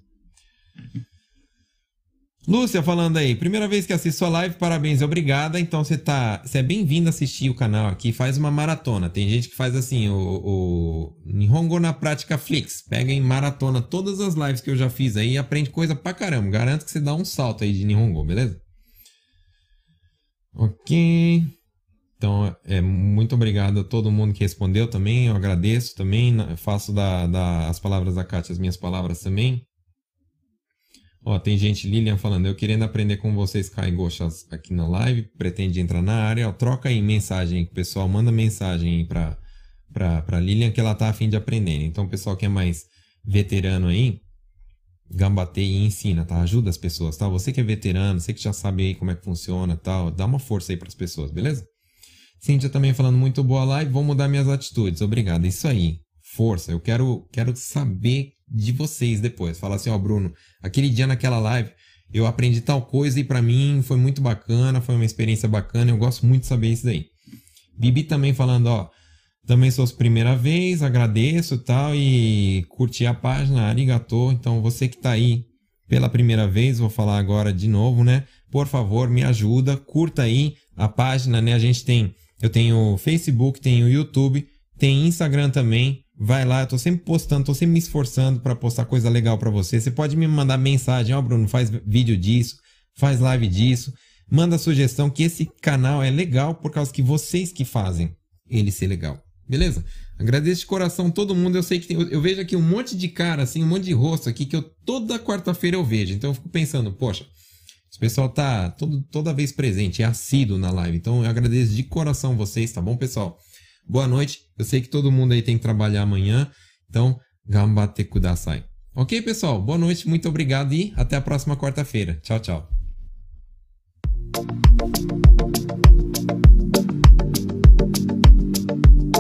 Lúcia falando aí, primeira vez que assisto a live, parabéns, obrigada. Então você tá, você é bem-vindo a assistir o canal aqui, faz uma maratona. Tem gente que faz assim, o, o Nihongo na prática Flix, pega em maratona todas as lives que eu já fiz aí e aprende coisa pra caramba. Garanto que você dá um salto aí de Nihongo, beleza? Ok. Então, é, muito obrigado a todo mundo que respondeu também. Eu agradeço também. Faço da, da, as palavras da Kátia as minhas palavras também. Ó, tem gente, Lilian, falando, eu querendo aprender com vocês, Kaigoshas, aqui na live, pretende entrar na área, ó, troca aí mensagem, pessoal, manda mensagem aí pra, pra, pra Lilian que ela tá afim de aprender. Então, o pessoal que é mais veterano aí, Gambate e ensina, tá? Ajuda as pessoas, tá? Você que é veterano, você que já sabe aí como é que funciona tal, dá uma força aí para as pessoas, beleza? Cíntia também falando muito boa live, vou mudar minhas atitudes, obrigado. Isso aí, força, eu quero, quero saber de vocês depois. Fala assim, ó, Bruno, aquele dia naquela live eu aprendi tal coisa e para mim foi muito bacana, foi uma experiência bacana, eu gosto muito de saber isso daí. Bibi também falando, ó, também sou a primeira vez, agradeço tal e curti a página, arigato. Então você que está aí pela primeira vez, vou falar agora de novo, né? Por favor, me ajuda, curta aí a página, né? A gente tem, eu tenho Facebook, tenho YouTube, tem Instagram também. Vai lá, eu tô sempre postando, tô sempre me esforçando para postar coisa legal para você. Você pode me mandar mensagem, ó, oh, Bruno, faz vídeo disso, faz live disso. Manda sugestão que esse canal é legal por causa que vocês que fazem ele ser legal. Beleza? Agradeço de coração todo mundo. Eu sei que tem, eu, eu, vejo aqui um monte de cara, assim, um monte de rosto aqui que eu toda quarta-feira eu vejo. Então eu fico pensando, poxa, esse pessoal tá todo, toda vez presente, é assíduo na live. Então eu agradeço de coração vocês, tá bom, pessoal? Boa noite. Eu sei que todo mundo aí tem que trabalhar amanhã. Então, gambate kudasai. Ok, pessoal? Boa noite, muito obrigado e até a próxima quarta-feira. Tchau, tchau.